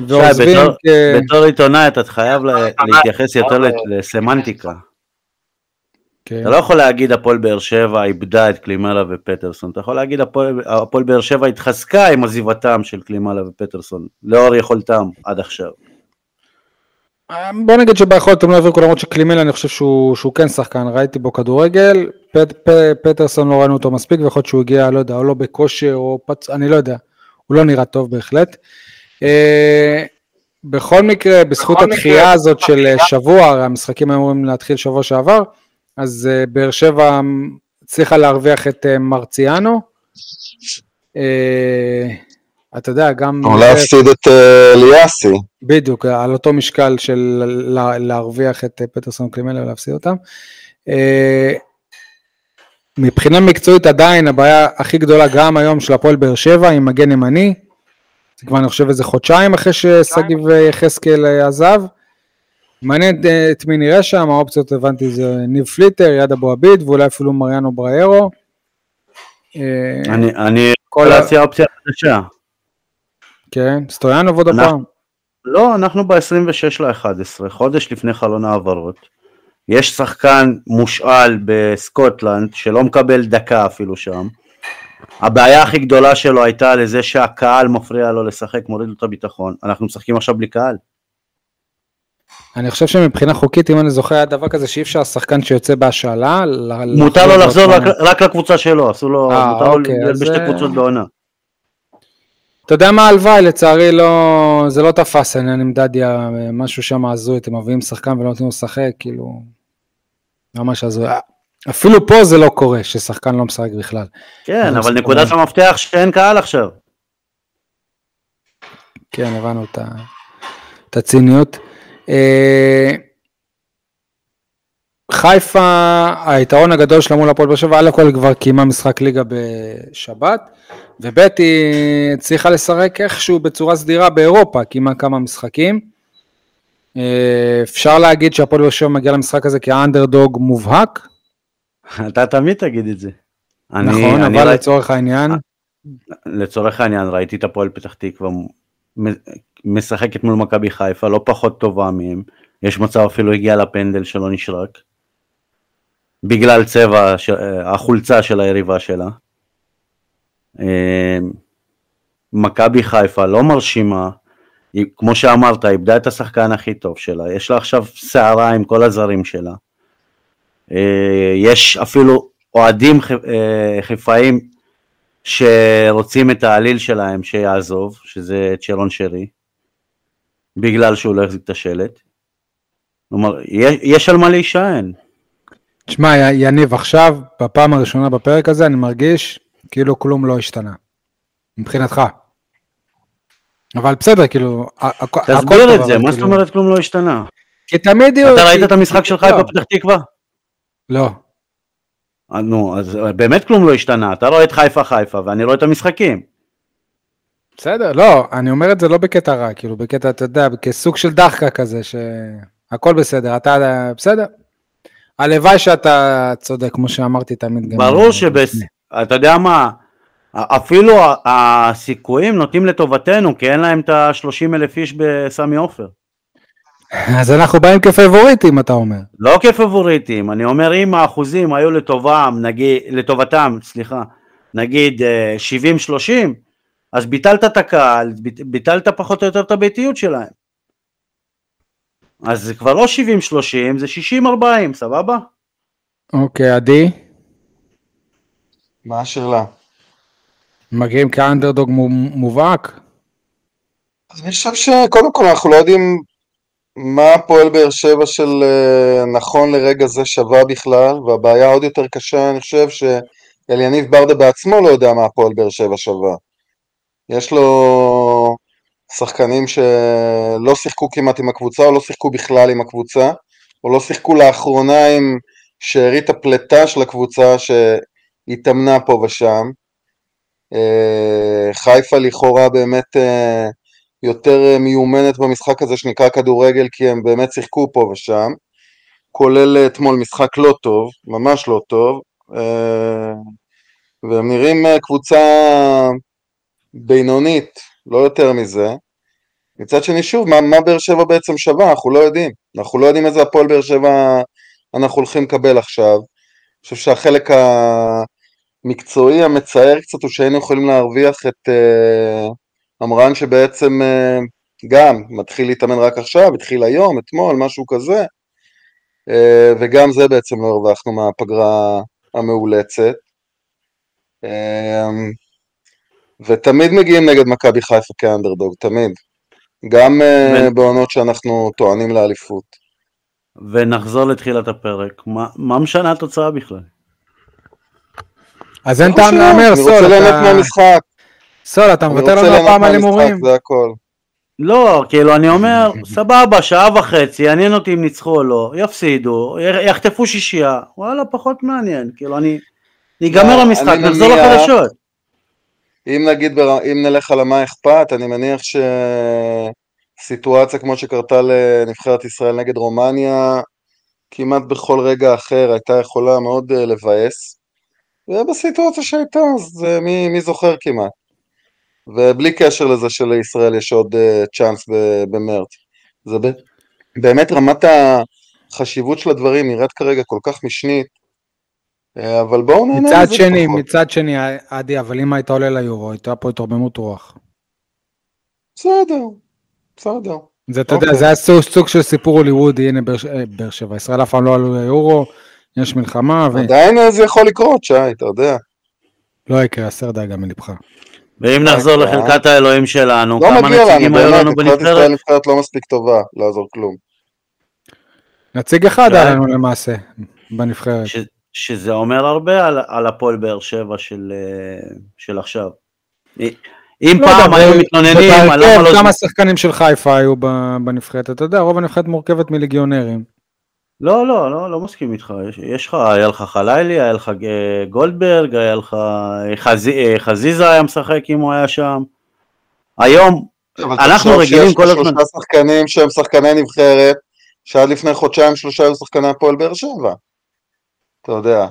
ועוזבים כ... בתור עיתונאי אתה חייב להתייחס יותר לסמנטיקה. כן. אתה לא יכול להגיד הפועל באר שבע איבדה את קלימלה ופטרסון, אתה יכול להגיד הפועל, הפועל באר שבע התחזקה עם עזיבתם של קלימלה ופטרסון, לאור יכולתם עד עכשיו. בוא נגיד שביכולת הם לא העבירו למרות שקלימלה אני חושב שהוא, שהוא כן שחקן, ראיתי בו כדורגל, פט, פ, פטרסון לא ראינו אותו מספיק ויכול להיות שהוא הגיע, לא יודע, או לא בכושר או פצ... אני לא יודע, הוא לא נראה טוב בהחלט. אה, בכל מקרה, בזכות התחייה הזאת של שבוע, הרי המשחקים היו אמורים להתחיל שבוע שעבר, אז uh, באר שבע הצליחה להרוויח את uh, מרציאנו. Uh, אתה יודע, גם... או להפסיד את אליאסי. Uh, בדיוק, על אותו משקל של לה, להרוויח את פטרסון קלימלה ולהפסיד אותם. Uh, מבחינה מקצועית עדיין הבעיה הכי גדולה גם היום של הפועל באר שבע עם מגן ימני. זה כבר אני חושב איזה חודשיים אחרי ששגיב יחזקאל עזב. מעניין אה, את מי נראה שם, האופציות הבנתי זה ניב פליטר, יד אבו עביד ואולי אפילו מריאנו בריירו. אה, אני יכול להציע אופציה חדשה. כן, סטויאנוב עוד הפעם. לא, אנחנו ב-26 ל-11, חודש לפני חלון העברות. יש שחקן מושאל בסקוטלנד שלא מקבל דקה אפילו שם. הבעיה הכי גדולה שלו הייתה לזה שהקהל מפריע לו לשחק, מוריד לו את הביטחון. אנחנו משחקים עכשיו בלי קהל. אני חושב שמבחינה חוקית, אם אני זוכר, היה דבר כזה שאי אפשר שחקן שיוצא בהשאלה. מותר לו לחזור רק, רק לקבוצה שלו, עשו לו, 아, אה, מותר אוקיי, לו בשתי קבוצות בעונה. אתה יודע מה הלוואי, לצערי לא, זה לא תפס העניין עם דדיה, משהו שם הזוי, אתם מביאים שחקן ולא נותנים לו לשחק, כאילו, ממש הזוי. אפילו פה זה לא קורה, ששחקן לא משחק בכלל. כן, אבל נקודת המפתח שאין קהל עכשיו. כן, הבנו את הציניות. אה, חיפה, היתרון הגדול שלה מול הפועל באר שבע, על הכל כבר קיימה משחק ליגה בשבת, וב' היא הצליחה לשחק איכשהו בצורה סדירה באירופה, קיימה כמה משחקים. אה, אפשר להגיד שהפועל באר שבע מגיע למשחק הזה כאנדרדוג מובהק. אתה תמיד תגיד את זה. נכון, אני, אבל אני לצורך העניין. לצורך העניין ראיתי את הפועל פתח תקווה משחקת מול מכבי חיפה, לא פחות טובה מהם, יש מצב אפילו הגיע לפנדל שלא נשרק, בגלל צבע ש... החולצה של היריבה שלה. אה, מכבי חיפה לא מרשימה, היא, כמו שאמרת, איבדה את השחקן הכי טוב שלה, יש לה עכשיו סערה עם כל הזרים שלה. אה, יש אפילו אוהדים אה, חיפאים שרוצים את העליל שלהם שיעזוב, שזה צ'רון שרי. בגלל שהוא לא החזיק את השלט. כלומר, יש, יש על מה להישען. תשמע, יניב, עכשיו, בפעם הראשונה בפרק הזה, אני מרגיש כאילו כלום לא השתנה. מבחינתך. אבל בסדר, כאילו, תסביר את זה, מה זאת כאילו- אומרת כלום לא השתנה? כי תמיד. אתה ראית את המשחק כי- שלך לא, בפתח תקווה? לא. אה, נו, אז באמת כלום לא השתנה, אתה רואה את חיפה חיפה ואני רואה את המשחקים. בסדר, לא, אני אומר את זה לא בקטע רע, כאילו בקטע, אתה יודע, כסוג של דחקה כזה, שהכל בסדר, אתה בסדר. הלוואי שאתה צודק, כמו שאמרתי תמיד. ברור שבס... אתה יודע מה, אפילו הסיכויים נוטים לטובתנו, כי אין להם את ה-30 אלף איש בסמי עופר. אז אנחנו באים כפייבוריטים, אתה אומר. לא כפבוריטים, אני אומר אם האחוזים היו לטובם, נגיד, לטובתם, סליחה, נגיד אה, 70-30, אז ביטלת את הקהל, ביט- ביטלת פחות או יותר את הביתיות שלהם. אז זה כבר לא 70-30, זה 60-40, סבבה? אוקיי, עדי, מה השאלה? מגיעים כאנדרדוג מו- מובהק? אז אני חושב שקודם כל אנחנו לא יודעים מה הפועל באר שבע של אה, נכון לרגע זה שווה בכלל, והבעיה עוד יותר קשה, אני חושב שאליניב ברדה בעצמו לא יודע מה הפועל באר שבע שווה. יש לו שחקנים שלא שיחקו כמעט עם הקבוצה, או לא שיחקו בכלל עם הקבוצה, או לא שיחקו לאחרונה עם שארית הפלטה של הקבוצה שהתאמנה פה ושם. אה, חיפה לכאורה באמת אה, יותר אה, מיומנת במשחק הזה שנקרא כדורגל כי הם באמת שיחקו פה ושם, כולל אה, אתמול משחק לא טוב, ממש לא טוב, אה, והם נראים קבוצה בינונית, לא יותר מזה. מצד שני שוב, מה, מה באר שבע בעצם שווה? אנחנו לא יודעים. אנחנו לא יודעים איזה הפועל באר שבע אנחנו הולכים לקבל עכשיו. אני חושב שהחלק המקצועי המצער קצת הוא שהיינו יכולים להרוויח את אה, אמרן שבעצם אה, גם מתחיל להתאמן רק עכשיו, התחיל היום, אתמול, משהו כזה, אה, וגם זה בעצם לא הרווחנו מהפגרה המאולצת. אה, ותמיד מגיעים נגד מכבי חיפה כאנדרדוג, תמיד. גם ו- בעונות שאנחנו טוענים לאליפות. ונחזור לתחילת הפרק, מה, מה משנה התוצאה בכלל? אז אין לא טעם להמר, אני סול, רוצה ליהנות אתה... מהמשחק. סול, אתה מוותר לנו הפעם על הימורים? זה הכל. לא, כאילו אני אומר, <laughs> סבבה, שעה וחצי, יעניין אותי אם ניצחו או לא, יפסידו, יחטפו שישייה, וואלה, פחות מעניין, כאילו אני... ייגמר לא, המשחק, אני נחזור לחדשות. אם נגיד, בר- אם נלך על מה אכפת, אני מניח שסיטואציה כמו שקרתה לנבחרת ישראל נגד רומניה, כמעט בכל רגע אחר הייתה יכולה מאוד אה, לבאס. ובסיטואציה שהייתה, אז אה, מי, מי זוכר כמעט. ובלי קשר לזה שלישראל יש עוד אה, צ'אנס במרץ. זה באמת רמת החשיבות של הדברים נראית כרגע כל כך משנית, אה, אבל בואו נהנה מצד מזה שני, לפחות. מצד שני, עדי, אבל אם היית עולה ליורו, הייתה פה התרוממות רוח. בסדר, בסדר. זה, אתה יודע, אוקיי. זה היה סוג, סוג של סיפור הוליוודי, הנה באר אה, באר שבע, ישראל אף פעם לא עלו ליורו, יש מלחמה, עדיין אה, זה יכול לקרות, שי, אתה יודע. ולא יקרה, הסר דאגה מלבך. ואם נחזור אה, לחלקת האלוהים שלנו, לא כמה מגיע לנו, נציגים היו לנו נבחרת ישראל בנבחרת? נבחרת לא מספיק טובה לעזור כלום. נציג אחד די. היה לנו למעשה, בנבחרת. ש- שזה אומר הרבה על, על הפועל באר שבע של, אה, של עכשיו. אם לא פעם היו מתלוננים על למה לא... כמה שחקנים של חיפה היו בנבחרת, אתה יודע, רוב הנבחרת מורכבת מליגיונרים. לא, לא, לא, לא מסכים איתך. יש, יש לך, היה לך חלילי, היה לך אה, גולדברג, היה לך אה, חזי, אה, חזיזה היה משחק אם הוא היה שם. היום, אבל אנחנו תחשוב רגילים שיש כל הזמן- שלושה שחקנים שהם שחקני נבחרת, שעד לפני חודשיים שלושה היו שחקני הפועל באר שבע. אתה יודע,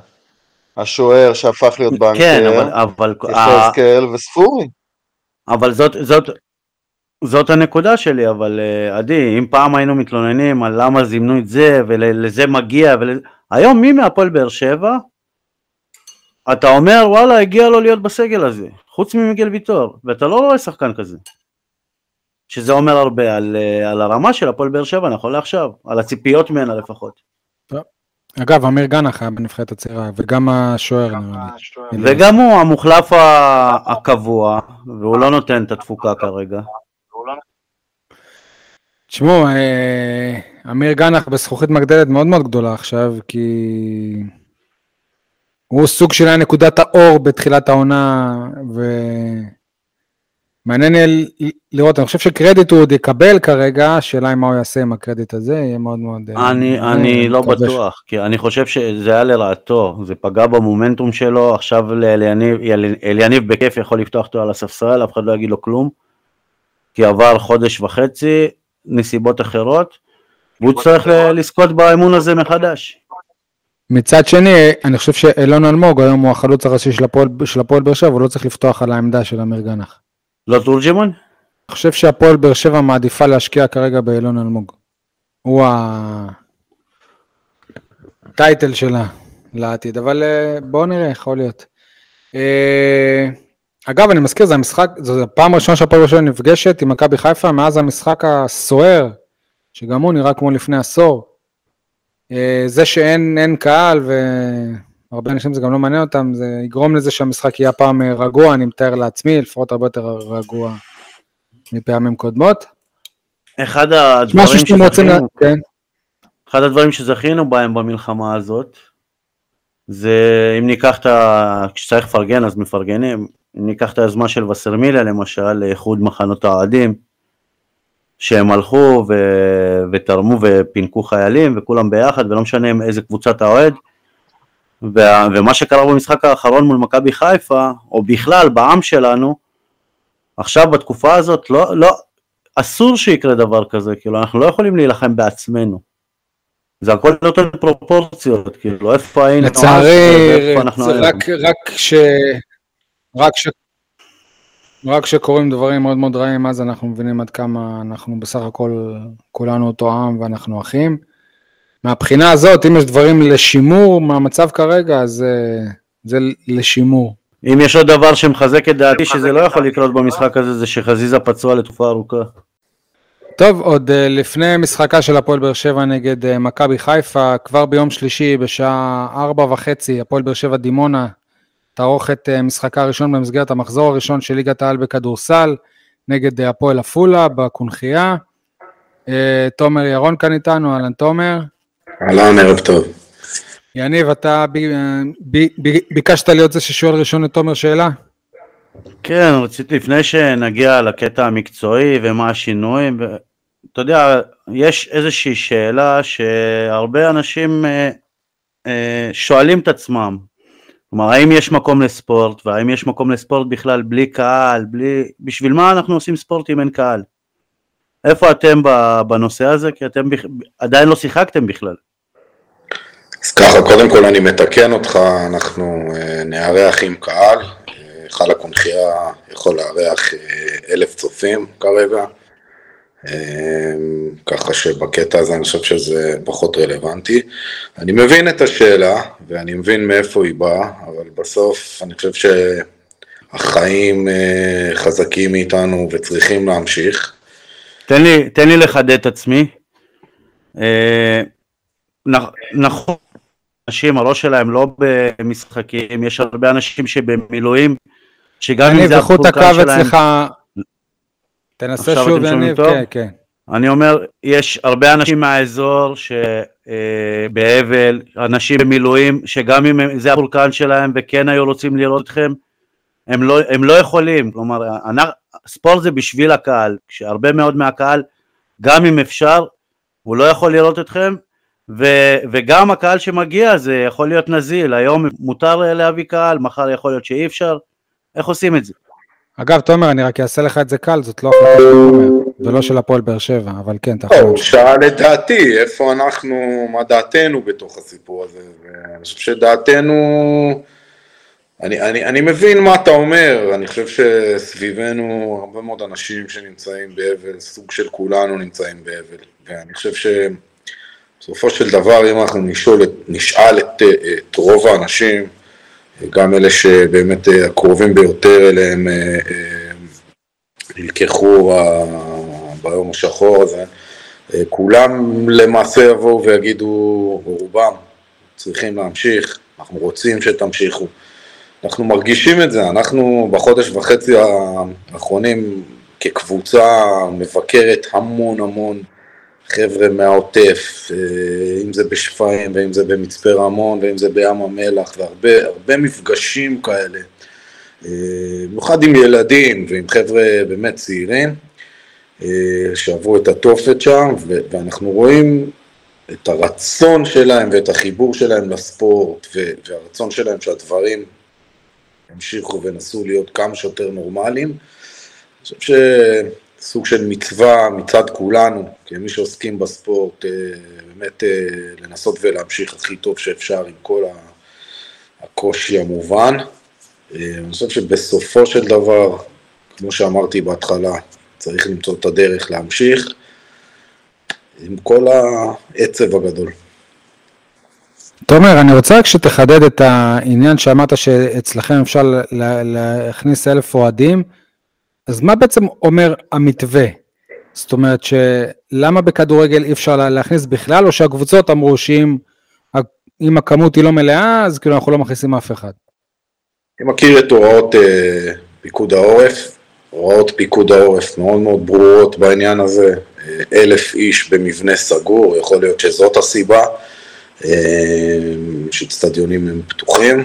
השוער שהפך להיות כן, בנקר, אבל, אבל, יחזקאל וספורי. אבל זאת, זאת, זאת הנקודה שלי, אבל אה, עדי, אם פעם היינו מתלוננים על למה זימנו את זה ולזה מגיע, ול... היום מי מהפועל באר שבע, אתה אומר וואלה הגיע לו להיות בסגל הזה, חוץ ממיגל ויטור, ואתה לא רואה שחקן כזה. שזה אומר הרבה על, אה, על הרמה של הפועל באר שבע נכון לעכשיו, על הציפיות ממנה לפחות. אגב, אמיר גנח היה בנבחרת הצעירה, וגם השוער נראה לי. וגם הוא המוחלף הקבוע, והוא לא נותן את התפוקה כרגע. תשמעו, אה, אמיר גנח בזכוכית מגדלת מאוד מאוד גדולה עכשיו, כי הוא סוג של היה נקודת האור בתחילת העונה, ומעניין לראות, אני חושב שקרדיט הוא עוד יקבל כרגע, השאלה היא מה הוא יעשה עם הקרדיט הזה, יהיה מאוד מאוד... אה, אני, אה, אני לא מקווה ש- בטוח, כי אני חושב שזה היה לרעתו, זה פגע במומנטום שלו, עכשיו לאליניב אליניב בכיף יכול לפתוח אותו על הספסל, אף אחד לא יגיד לו כלום, כי עבר חודש וחצי, נסיבות אחרות, והוא צריך לזכות באמון הזה מחדש. מצד שני, אני חושב שאילון אלמוג היום הוא החלוץ הראשי של הפועל, באר שבע, הוא לא צריך לפתוח על העמדה של אמיר גנח. לא תורג'מן? אני חושב שהפועל באר שבע מעדיפה להשקיע כרגע באילון אלמוג. הוא הטייטל שלה לעתיד, אבל אה, בואו נראה, יכול להיות. אגב, אני מזכיר, זה המשחק, זו הפעם הראשונה שהפועל שבע נפגשת עם מכבי חיפה מאז המשחק הסוער, שגם הוא נראה כמו לפני עשור. אה, זה שאין אין קהל והרבה אנשים זה גם לא מעניין אותם, זה יגרום לזה שהמשחק יהיה הפעם אה, רגוע, אני מתאר לעצמי, לפחות הרבה יותר רגוע מפעמים קודמות. אחד הדברים שאתם רוצים, שזכינו, כן, אחד הדברים שזכינו בהם במלחמה הזאת, זה אם ניקח את ה... כשצריך לפרגן אז מפרגנים, ניקח את היוזמה של וסרמיליה למשל, לאיחוד מחנות האוהדים, שהם הלכו ו... ותרמו ופינקו חיילים וכולם ביחד ולא משנה עם איזה קבוצה אתה אוהד, וה... ומה שקרה במשחק האחרון מול מכבי חיפה, או בכלל בעם שלנו, עכשיו בתקופה הזאת לא, לא, אסור שיקרה דבר כזה, כאילו אנחנו לא יכולים להילחם בעצמנו. זה הכל נותן פרופורציות, כאילו איפה היינו לצערי. רק, רק ש... רק ש... רק כשקורים דברים מאוד מאוד רעים, אז אנחנו מבינים עד כמה אנחנו בסך הכל כולנו אותו עם ואנחנו אחים. מהבחינה הזאת, אם יש דברים לשימור מהמצב כרגע, אז אה, זה לשימור. אם יש עוד דבר שמחזק את דעתי שזה לא יכול לקרות במשחק הזה, זה שחזיזה פצוע לתקופה ארוכה. טוב, עוד אה, לפני משחקה של הפועל באר שבע נגד אה, מכבי חיפה, כבר ביום שלישי בשעה ארבע וחצי, הפועל באר שבע דימונה תערוך את אה, משחקה הראשון במסגרת המחזור הראשון של ליגת העל בכדורסל נגד אה, הפועל עפולה בקונכייה. אה, תומר ירון כאן איתנו, אהלן תומר. אהלן, ערב טוב. יניב, אתה ב, ב, ב, ביקשת להיות זה ששואל ראשון את תומר שאלה? כן, רציתי לפני שנגיע לקטע המקצועי ומה השינויים, ו- אתה יודע, יש איזושהי שאלה שהרבה אנשים אה, אה, שואלים את עצמם, כלומר האם יש מקום לספורט והאם יש מקום לספורט בכלל בלי קהל, בלי, בשביל מה אנחנו עושים ספורט אם אין קהל? איפה אתם בנושא הזה? כי אתם בכ- עדיין לא שיחקתם בכלל. אז ככה, קודם כל אני מתקן אותך, אנחנו אה, נארח עם קהל, אה, היכל הקונכייה יכול לארח אה, אלף צופים כרגע, אה, ככה שבקטע הזה אני חושב שזה פחות רלוונטי. אני מבין את השאלה, ואני מבין מאיפה היא באה, אבל בסוף אני חושב שהחיים אה, חזקים מאיתנו וצריכים להמשיך. תן לי, תן לי לחדד את עצמי. נכ- נכון, אנשים, הראש שלהם לא במשחקים, יש הרבה אנשים שבמילואים, שגם אם זה איכות הפורקן הקו שלהם, אצלך... תנסה שוב, יניב, טוב? כן, כן. אני אומר, יש הרבה אנשים מהאזור שבאבל, אנשים במילואים, שגם אם הם- זה הפורקן שלהם וכן היו רוצים לראות אתכם, הם לא, הם לא יכולים, כלומר, ספורט זה בשביל הקהל, כשהרבה מאוד מהקהל, גם אם אפשר, הוא לא יכול לראות אתכם, ו, וגם הקהל שמגיע זה יכול להיות נזיל, היום מותר להביא קהל, מחר יכול להיות שאי אפשר, איך עושים את זה? אגב, תומר, אני רק אעשה לך את זה קל, זאת לא החלטה של תומר, ולא של הפועל באר שבע, אבל כן, אתה יכול לא, הוא. שאל את דעתי, איפה אנחנו, מה דעתנו בתוך הסיפור הזה, ואני חושב שדעתנו, אני, אני, אני מבין מה אתה אומר, אני חושב שסביבנו הרבה מאוד אנשים שנמצאים באבל, סוג של כולנו נמצאים באבל, ואני חושב שבסופו של דבר, אם אנחנו נשאל נשאל את, את רוב האנשים, גם אלה שבאמת אה, הקרובים ביותר אליהם אה, אה, נלקחו ביום השחור הזה, כולם למעשה יבואו ויגידו, רובם, צריכים להמשיך, אנחנו רוצים שתמשיכו. אנחנו מרגישים את זה, אנחנו בחודש וחצי האחרונים כקבוצה מבקרת המון המון חבר'ה מהעוטף, אה, אם זה בשפיים ואם זה במצפה רמון ואם זה בים המלח, והרבה מפגשים כאלה, אה, במיוחד עם ילדים ועם חבר'ה באמת צעירים, שעברו את התופת שם, ואנחנו רואים את הרצון שלהם ואת החיבור שלהם לספורט, והרצון שלהם שהדברים ימשיכו וינסו להיות כמה שיותר נורמליים. אני חושב שסוג של מצווה מצד כולנו, כמי שעוסקים בספורט, אה, באמת אה, לנסות ולהמשיך הכי טוב שאפשר עם כל הקושי המובן. אה, אני חושב שבסופו של דבר, כמו שאמרתי בהתחלה, צריך למצוא את הדרך להמשיך עם כל העצב הגדול. תומר, אני רוצה רק שתחדד את העניין שאמרת שאצלכם אפשר להכניס אלף אוהדים, אז מה בעצם אומר המתווה? זאת אומרת שלמה בכדורגל אי אפשר להכניס בכלל, או שהקבוצות אמרו שאם הכמות היא לא מלאה, אז כאילו אנחנו לא מכניסים אף אחד? אני מכיר את הוראות אה, פיקוד העורף, הוראות פיקוד העורף מאוד מאוד ברורות בעניין הזה, אה, אלף איש במבנה סגור, יכול להיות שזאת הסיבה. אה, שאצטדיונים הם פתוחים.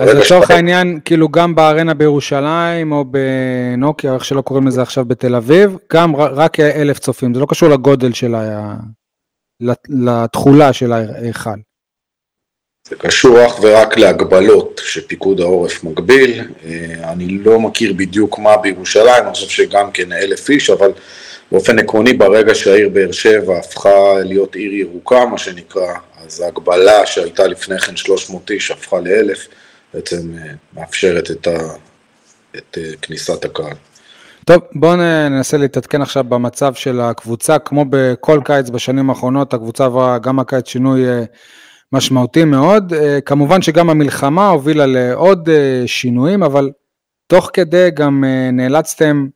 אז לצורך העניין, כאילו גם בארנה בירושלים, או בנוקיה, איך שלא קוראים לזה עכשיו בתל אביב, גם רק אלף צופים, זה לא קשור לגודל של ה... לתכולה של ההיכל. זה קשור אך ורק להגבלות שפיקוד העורף מגביל, אה, אני לא מכיר בדיוק מה בירושלים, אני חושב שגם כן אלף איש, אבל באופן עקרוני ברגע שהעיר באר שבע הפכה להיות עיר ירוקה מה שנקרא, אז ההגבלה שהייתה לפני כן 300 איש הפכה לאלף, בעצם אה, מאפשרת את, ה, את אה, כניסת הקהל. טוב, בואו ננסה להתעדכן עכשיו במצב של הקבוצה, כמו בכל קיץ בשנים האחרונות, הקבוצה עברה גם הקיץ שינוי אה, משמעותי מאוד, כמובן שגם המלחמה הובילה לעוד שינויים, אבל תוך כדי גם נאלצתם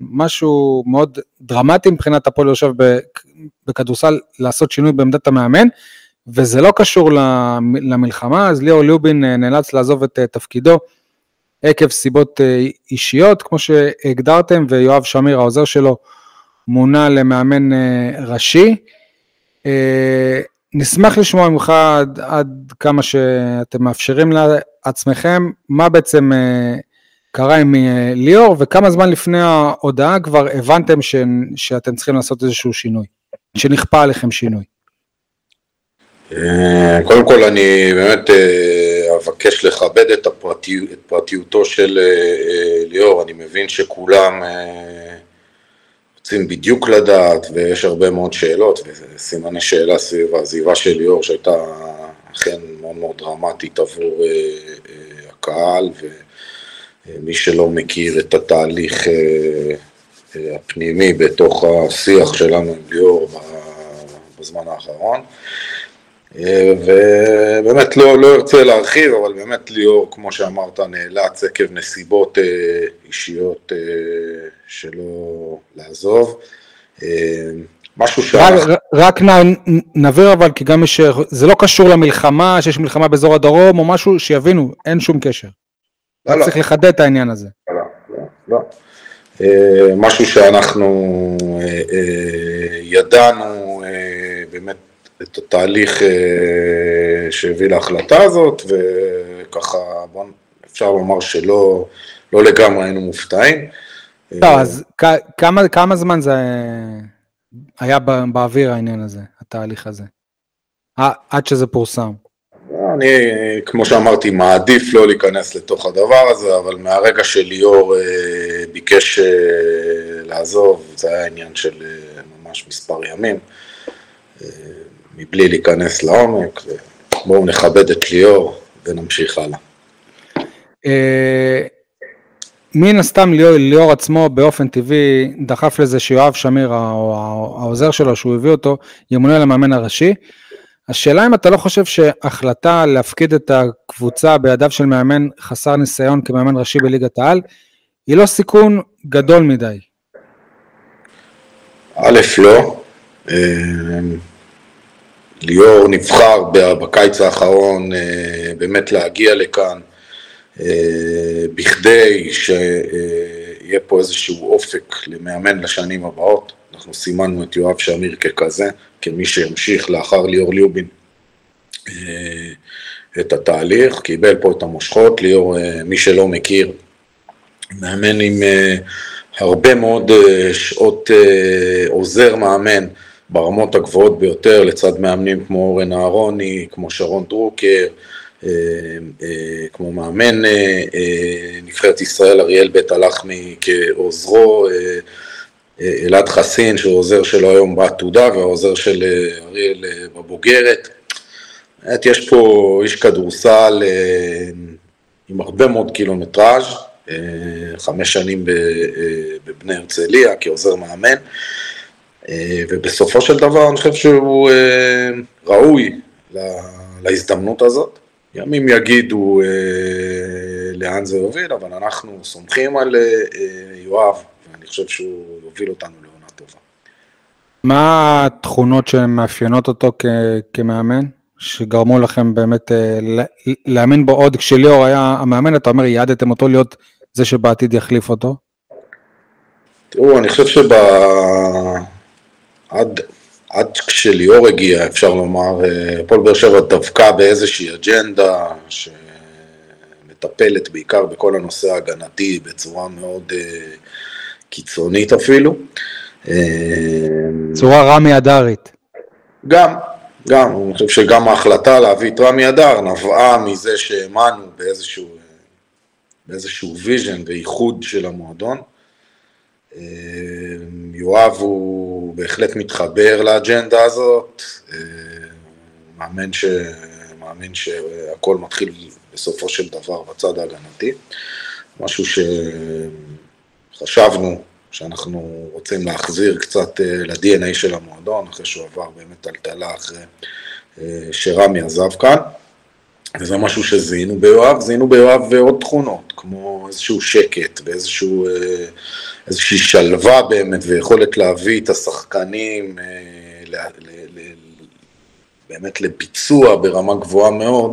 משהו מאוד דרמטי מבחינת הפועל יושב בכדורסל לעשות שינוי בעמדת המאמן, וזה לא קשור למלחמה, אז ליאור ליובין אה, נאלץ לעזוב את אה, תפקידו עקב סיבות אה, אישיות, כמו שהגדרתם, ויואב שמיר, העוזר שלו, מונה למאמן ראשי. נשמח לשמוע ממך עד, עד כמה שאתם מאפשרים לעצמכם, מה בעצם קרה עם ליאור, וכמה זמן לפני ההודעה כבר הבנתם ש... שאתם צריכים לעשות איזשהו שינוי, שנכפה עליכם שינוי? אה, קודם כל אני באמת אה, אבקש לכבד את, הפרטי, את פרטיותו של ליאור, אני מבין שכולם רוצים בדיוק לדעת ויש הרבה מאוד שאלות וסימני שאלה סביב העזיבה של ליאור שהייתה אכן מאוד מאוד דרמטית עבור הקהל ו... מי שלא מכיר את התהליך אה, אה, הפנימי בתוך השיח שלנו עם ליאור בזמן האחרון. אה, ובאמת לא, לא ארצה להרחיב, אבל באמת ליאור, כמו שאמרת, נאלץ עקב נסיבות אישיות שלא לעזוב. משהו ש... רק, רק נבהיר אבל, כי גם יש... זה לא קשור למלחמה, שיש מלחמה באזור הדרום, או משהו שיבינו, אין שום קשר. לא, לא. צריך לחדד את העניין הזה. לא, לא, לא. אה, משהו שאנחנו אה, אה, ידענו באמת את התהליך שהביא להחלטה הזאת, וככה בוא, אפשר לומר שלא לא לגמרי היינו מופתעים. לא, אז כמה, כמה זמן זה היה באוויר העניין הזה, התהליך הזה? עד שזה פורסם. אני, כמו שאמרתי, מעדיף לא להיכנס לתוך הדבר הזה, אבל מהרגע שליאור אה, ביקש אה, לעזוב, זה היה עניין של אה, ממש מספר ימים, אה, מבלי להיכנס לעומק, בואו נכבד את ליאור ונמשיך הלאה. אה, מן הסתם ליאור, ליאור עצמו באופן טבעי דחף לזה שיואב שמיר, העוזר שלו, שהוא הביא אותו, ימונה למאמן הראשי. השאלה אם אתה לא חושב שהחלטה להפקיד את הקבוצה בידיו של מאמן חסר ניסיון כמאמן ראשי בליגת העל, היא לא סיכון גדול מדי. א', לא. ליאור נבחר בקיץ האחרון אה, באמת להגיע לכאן אה, בכדי יהיה פה איזשהו אופק למאמן לשנים הבאות. אנחנו סימנו את יואב שמיר ככזה, כמי שימשיך לאחר ליאור ליובין אה, את התהליך, קיבל פה את המושכות, ליאור, מי שלא מכיר, מאמן עם הרבה מאוד שעות עוזר מאמן ברמות הגבוהות ביותר, לצד מאמנים כמו אורן אהרוני, כמו שרון דרוקר, כמו מאמן נבחרת ישראל אריאל בית הלחמי כעוזרו, אלעד חסין, שהוא עוזר שלו היום בעתודה, והעוזר של אה, אריאל אה, בבוגרת. באמת יש פה איש כדורסל אה, עם הרבה מאוד קילומטראז', חמש שנים בבני הרצליה כעוזר מאמן, ובסופו של דבר אני חושב שהוא ראוי להזדמנות הזאת. ימים יגידו לאן זה יוביל, אבל אנחנו סומכים על יואב חושב שהוא יוביל אותנו לעונה טובה. מה התכונות שמאפיינות אותו כ- כמאמן, שגרמו לכם באמת אה, להאמין בו עוד, כשליאור היה המאמן, אתה אומר, יעדתם אותו להיות זה שבעתיד יחליף אותו? תראו, אני חושב שב... עד, עד כשליאור הגיע, אפשר לומר, אה, הפועל באר שבע דבקה באיזושהי אג'נדה שמטפלת בעיקר בכל הנושא ההגנתי בצורה מאוד אה, קיצונית אפילו. צורה רמי אדרית. גם, גם, אני חושב שגם ההחלטה להביא את רמי אדר נבעה מזה שהאמנו באיזשהו, באיזשהו vision ואיחוד של המועדון. יואב הוא בהחלט מתחבר לאג'נדה הזאת, מאמין, ש... מאמין שהכל מתחיל בסופו של דבר בצד ההגנתי, משהו ש... חשבנו שאנחנו רוצים להחזיר קצת אה, ל-DNA של המועדון, אחרי שהוא עבר באמת טלטלה אחרי אה, שרמי עזב כאן. וזה משהו שזיהינו ביואב, זיהינו ביואב עוד תכונות, כמו איזשהו שקט ואיזשהו, אה, איזושהי שלווה באמת ויכולת להביא את השחקנים ל, ל, ל, באמת לביצוע ברמה גבוהה מאוד,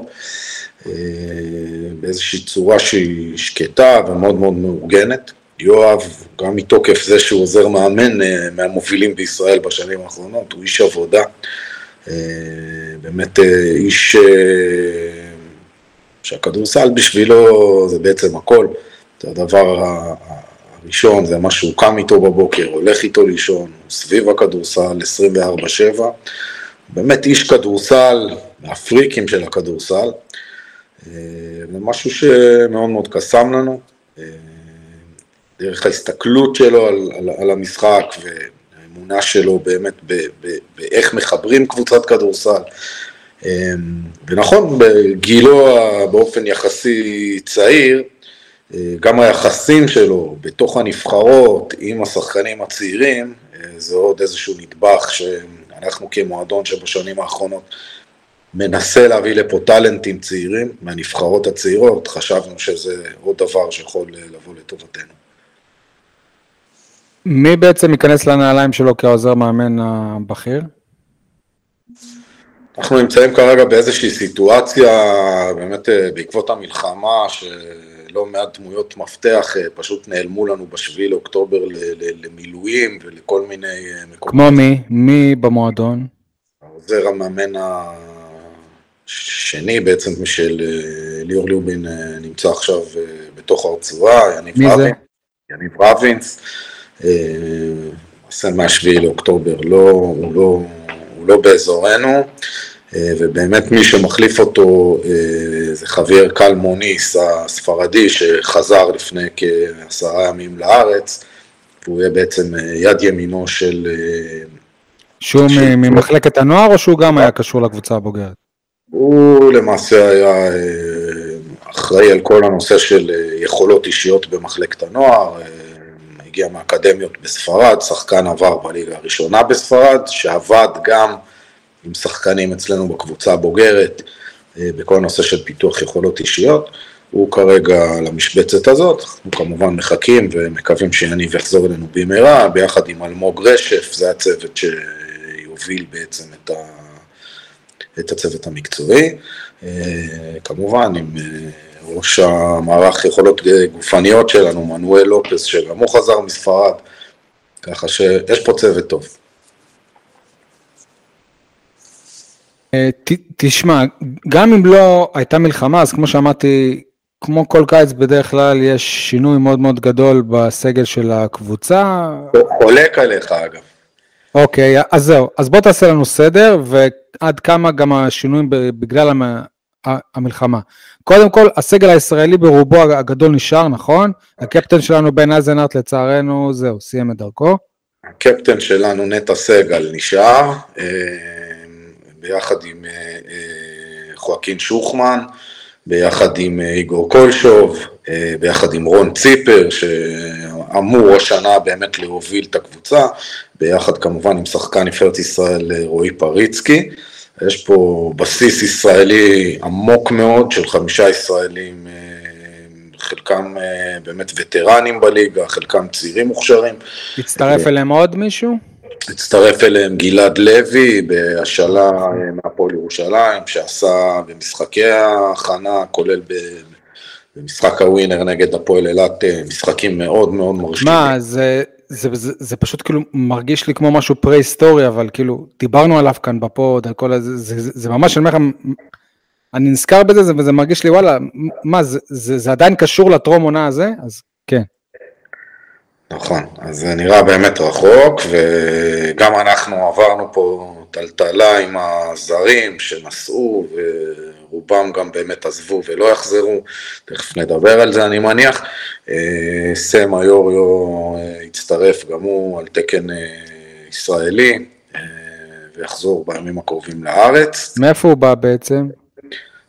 באיזושהי צורה שהיא שקטה ומאוד מאוד מאורגנת. יואב, גם מתוקף זה שהוא עוזר מאמן אה, מהמובילים בישראל בשנים האחרונות, הוא איש עבודה, אה, באמת אה, איש שהכדורסל בשבילו זה בעצם הכל, זה הדבר הראשון, זה מה שהוא קם איתו בבוקר, הולך איתו לישון, הוא סביב הכדורסל 24-7, באמת איש כדורסל, מהפריקים של הכדורסל, זה משהו שמאוד מאוד קסם לנו. דרך ההסתכלות שלו על, על, על המשחק והאמונה שלו באמת באיך מחברים קבוצת כדורסל. אמ, ונכון, בגילו באופן יחסי צעיר, אה, גם היחסים שלו בתוך הנבחרות עם השחקנים הצעירים, אה, זה עוד איזשהו נדבך שאנחנו כמועדון שבשנים האחרונות מנסה להביא לפה טאלנטים צעירים מהנבחרות הצעירות, חשבנו שזה עוד דבר שיכול לבוא לטובתנו. מי בעצם ייכנס לנעליים שלו כעוזר מאמן הבכיר? אנחנו נמצאים כרגע באיזושהי סיטואציה, באמת אה, בעקבות המלחמה, שלא מעט דמויות מפתח אה, פשוט נעלמו לנו בשביעי לאוקטובר למילואים ולכל מיני אה, מקומות. כמו מי? מי במועדון? העוזר המאמן השני בעצם של ליאור ליובין נמצא עכשיו בתוך הרצועה, יניב רבינס. יניב רבינס. למעשה מהשביעי לאוקטובר, לא, הוא, לא, הוא לא באזורנו, אה, ובאמת מי שמחליף אותו אה, זה חוויאר קלמוניס הספרדי שחזר לפני כעשרה ימים לארץ, והוא יהיה בעצם אה, יד ימינו של... שהוא של... ממחלקת הנוער או שהוא גם היה קשור לקבוצה הבוגרת? הוא למעשה היה אחראי על כל הנושא של יכולות אישיות במחלקת הנוער, הגיע מהאקדמיות בספרד, שחקן עבר בליגה הראשונה בספרד, שעבד גם עם שחקנים אצלנו בקבוצה הבוגרת, אה, בכל הנושא של פיתוח יכולות אישיות. הוא כרגע למשבצת הזאת, אנחנו כמובן מחכים ומקווים שיניב יחזור אלינו במהרה, ביחד עם אלמוג רשף, זה הצוות שיוביל בעצם את, ה... את הצוות המקצועי, אה, כמובן עם אה, ראש המערך יכולות גופניות שלנו, מנואל לופס, שגם הוא חזר מספרד, ככה שיש פה צוות טוב. אה, ת, תשמע, גם אם לא הייתה מלחמה, אז כמו שאמרתי, כמו כל קיץ בדרך כלל יש שינוי מאוד מאוד גדול בסגל של הקבוצה. חולק עליך אגב. אוקיי, אז זהו, אז בוא תעשה לנו סדר, ועד כמה גם השינויים בגלל המלחמה. קודם כל, הסגל הישראלי ברובו הגדול נשאר, נכון? הקפטן שלנו בן אייזנארט לצערנו, זהו, סיים את דרכו. הקפטן שלנו נטע סגל נשאר, אה, ביחד עם אה, אה, חואקין שוחמן, ביחד עם איגור קולשוב, ביחד עם רון ציפר, שאמור השנה באמת להוביל את הקבוצה, ביחד כמובן עם שחקן נבחרת ישראל רועי פריצקי. יש פה בסיס ישראלי עמוק מאוד של חמישה ישראלים, אה, חלקם אה, באמת וטרנים בליגה, חלקם צעירים מוכשרים. הצטרף אליהם עוד מישהו? הצטרף אליהם גלעד לוי בהשאלה אה, מהפועל ירושלים, שעשה במשחקי ההכנה, כולל במשחק הווינר נגד הפועל אילת, משחקים מאוד מאוד מרשימים. מה, זה, זה, זה, זה פשוט כאילו מרגיש לי כמו משהו פרה-היסטורי, אבל כאילו, דיברנו עליו כאן בפוד, על כל הזה, זה, זה, זה ממש, אני אומר לך, אני נזכר בזה, וזה מרגיש לי, וואלה, מה, זה, זה, זה עדיין קשור לטרום עונה הזה? אז כן. נכון, אז זה נראה באמת רחוק, וגם אנחנו עברנו פה טלטלה עם הזרים שנסעו, ורובם גם באמת עזבו ולא יחזרו, תכף נדבר על זה אני מניח. אה, סם היוריו אה, הצטרף גם הוא על תקן אה, ישראלי, ויחזור בימים הקרובים לארץ. מאיפה הוא בא בעצם?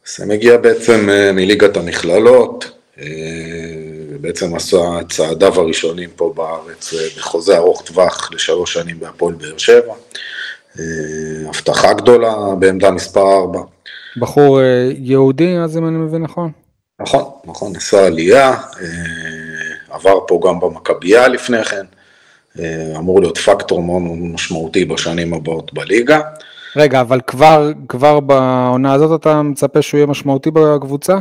סם הגיע בעצם מליגת המכללות, ובעצם עשה צעדיו הראשונים פה בארץ בחוזה ארוך טווח לשלוש שנים בהפועל באר שבע. הבטחה גדולה בעמדה מספר 4. בחור יהודי, אז אם אני מבין נכון? נכון, נכון, עשה עלייה, אה, עבר פה גם במכבייה לפני כן, אה, אמור להיות פקטור מאוד משמעותי בשנים הבאות בליגה. רגע, אבל כבר, כבר בעונה הזאת אתה מצפה שהוא יהיה משמעותי בקבוצה?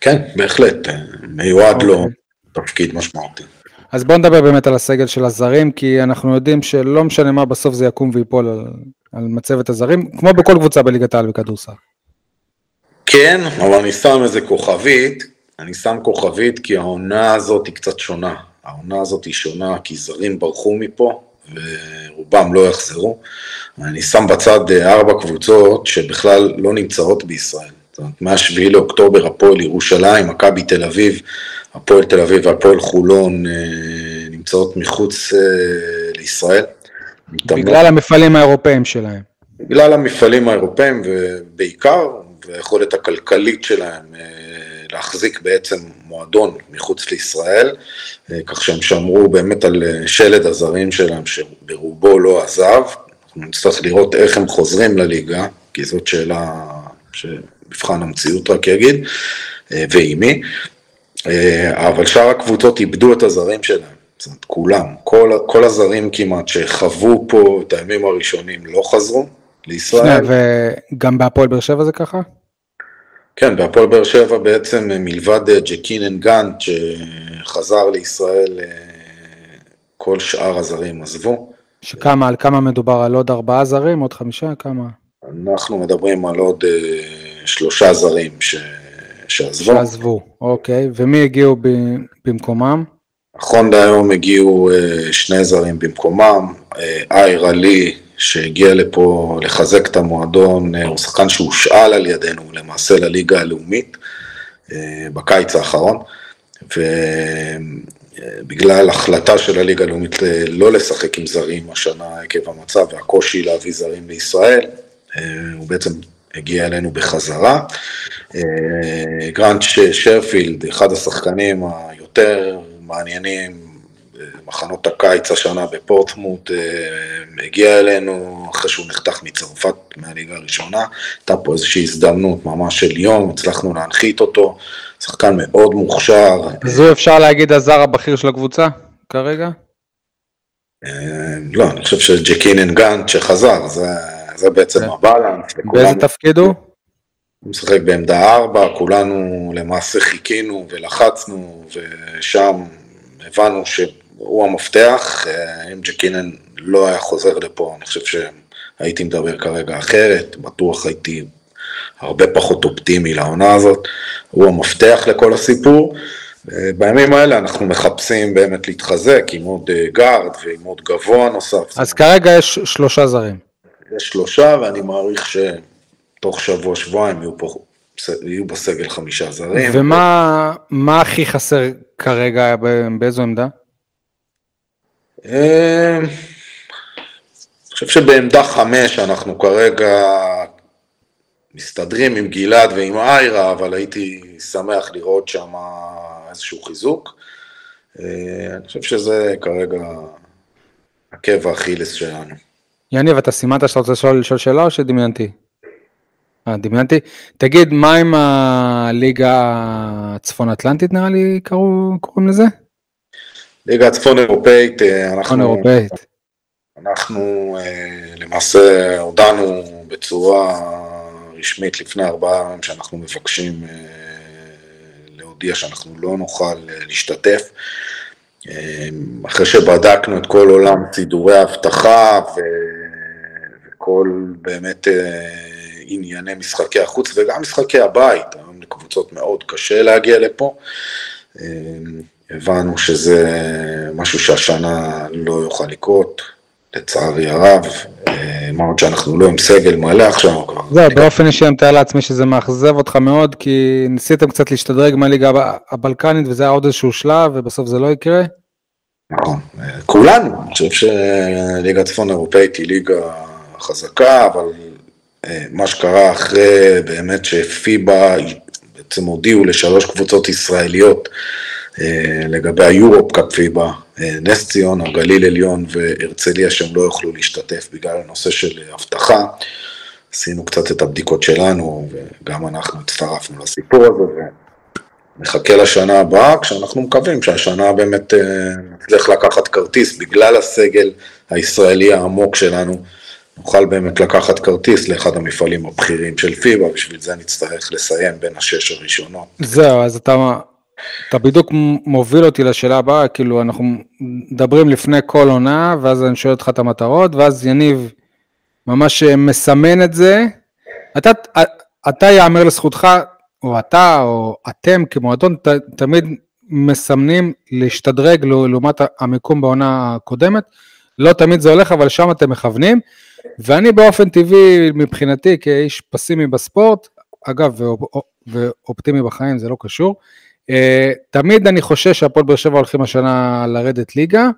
כן, בהחלט, אה, מיועד לו אוקיי. תפקיד משמעותי. אז בוא נדבר באמת על הסגל של הזרים, כי אנחנו יודעים שלא משנה מה, בסוף זה יקום ויפול על, על מצבת הזרים, כמו בכל קבוצה בליגת העל בכדורסל. כן, אבל אני שם איזה כוכבית, אני שם כוכבית כי העונה הזאת היא קצת שונה. העונה הזאת היא שונה כי זרים ברחו מפה ורובם לא יחזרו. אני שם בצד אה, ארבע קבוצות שבכלל לא נמצאות בישראל. זאת אומרת, מה-7 לאוקטובר הפועל ירושלים, מכבי תל אביב, הפועל תל אביב והפועל חולון אה, נמצאות מחוץ אה, לישראל. בגלל המפעלים האירופאים שלהם. בגלל המפעלים האירופאים ובעיקר והיכולת הכלכלית שלהם אה, להחזיק בעצם מועדון מחוץ לישראל, אה, כך שהם שמרו באמת על אה, שלד הזרים שלהם שברובו לא עזב. אנחנו נצטרך לראות איך הם חוזרים לליגה, כי זאת שאלה שמבחן המציאות רק יגיד, ועם מי. אבל שאר הקבוצות איבדו את הזרים שלהם. זאת אומרת, כולם, כל, כל הזרים כמעט שחוו פה את הימים הראשונים לא חזרו, לישראל. וגם בהפועל באר שבע זה ככה? כן, בהפועל באר שבע בעצם מלבד אה, ג'קינן גאנט שחזר לישראל, אה, כל שאר הזרים עזבו. שכמה, על כמה מדובר? על עוד ארבעה זרים? עוד חמישה? כמה? אנחנו מדברים על עוד uh, שלושה זרים ש... שעזבו. שעזבו, אוקיי. ומי הגיעו ב... במקומם? נכון להיום הגיעו uh, שני זרים במקומם, אייר עלי שהגיע לפה לחזק את המועדון, אה, הוא שחקן שהושאל על ידינו למעשה לליגה הלאומית אה, בקיץ האחרון, ובגלל החלטה של הליגה הלאומית לא לשחק עם זרים השנה עקב המצב והקושי להביא זרים לישראל, אה, הוא בעצם הגיע אלינו בחזרה. גרנט שרפילד, אחד השחקנים היותר מעניינים מחנות הקיץ השנה בפורטמוט, אה, הגיע אלינו אחרי שהוא נחתך מצרפת מהליגה הראשונה, הייתה פה איזושהי הזדמנות ממש של יום, הצלחנו להנחית אותו, שחקן מאוד מוכשר. זו אפשר להגיד הזר הבכיר של הקבוצה כרגע? אה, לא, אני חושב שג'קינן גאנט שחזר, זה, זה בעצם הבלנס. באיזה תפקיד הוא? הוא משחק בעמדה ארבע, כולנו למעשה חיכינו ולחצנו, ושם הבנו שהוא המפתח, אה, אם ג'קינן לא היה חוזר לפה, אני חושב שהייתי מדבר כרגע אחרת, בטוח הייתי הרבה פחות אופטימי לעונה הזאת, הוא המפתח לכל הסיפור. אה, בימים האלה אנחנו מחפשים באמת להתחזק עם עוד אה, גארד ועם עוד גבוה נוסף. אז כרגע יש שלושה זרים. יש שלושה, ואני מעריך שתוך שבוע, שבועיים יהיו, פה, יהיו בסגל חמישה זרים. ומה מה הכי חסר כרגע, באיזו עמדה? אה, אני חושב שבעמדה חמש אנחנו כרגע מסתדרים עם גלעד ועם איירה, אבל הייתי שמח לראות שם איזשהו חיזוק. אה, אני חושב שזה כרגע עקב האכילס שלנו. יניב, אתה סימנת שאתה רוצה לשאול שאלה או שדמיינתי? אה, דמיינתי. תגיד, מה עם הליגה הצפון אטלנטית נראה לי קראו, קוראים לזה? ליגה הצפון אירופאית, אה, אנחנו... אירופאית. אנחנו אה, למעשה הודענו בצורה רשמית לפני ארבעה ימים שאנחנו מבקשים להודיע שאנחנו לא נוכל להשתתף. אחרי שבדקנו את כל עולם סידורי האבטחה וכל באמת ענייני משחקי החוץ וגם משחקי הבית, היום לקבוצות מאוד קשה להגיע לפה. הבנו שזה משהו שהשנה לא יוכל לקרות, לצערי הרב, מה עוד שאנחנו לא עם סגל מלא עכשיו. זהו, באופן אישי אני מתאר לעצמי שזה מאכזב אותך מאוד, כי ניסיתם קצת להשתדרג מהליגה הבלקנית וזה היה עוד איזשהו שלב ובסוף זה לא יקרה. נכון, כולנו, אני חושב שליגה צפון אירופאית היא ליגה חזקה, אבל מה שקרה אחרי באמת שפיבה בעצם הודיעו לשלוש קבוצות ישראליות אה, לגבי היורופ קאפ פיבה, אה, נס ציונה, גליל עליון והרצליה שהם לא יוכלו להשתתף בגלל הנושא של אבטחה. עשינו קצת את הבדיקות שלנו וגם אנחנו הצטרפנו לסיפור הזה ונחכה לשנה הבאה כשאנחנו מקווים שהשנה באמת אה, נצליח לקחת כרטיס בגלל הסגל הישראלי העמוק שלנו. נוכל באמת לקחת כרטיס לאחד המפעלים הבכירים של פיבה, בשביל זה נצטרך לסיים בין השש הראשונות. זהו, אז אתה אתה בדיוק מוביל אותי לשאלה הבאה, כאילו אנחנו מדברים לפני כל עונה, ואז אני שואל אותך את המטרות, ואז יניב ממש מסמן את זה. אתה, אתה יאמר לזכותך, או אתה, או אתם כמועדון, ת, תמיד מסמנים להשתדרג לעומת המיקום בעונה הקודמת. לא תמיד זה הולך, אבל שם אתם מכוונים. ואני באופן טבעי, מבחינתי, כאיש פסימי בספורט, אגב, ואופטימי בחיים, זה לא קשור, אה, תמיד אני חושש שהפועל באר שבע הולכים השנה לרדת ליגה,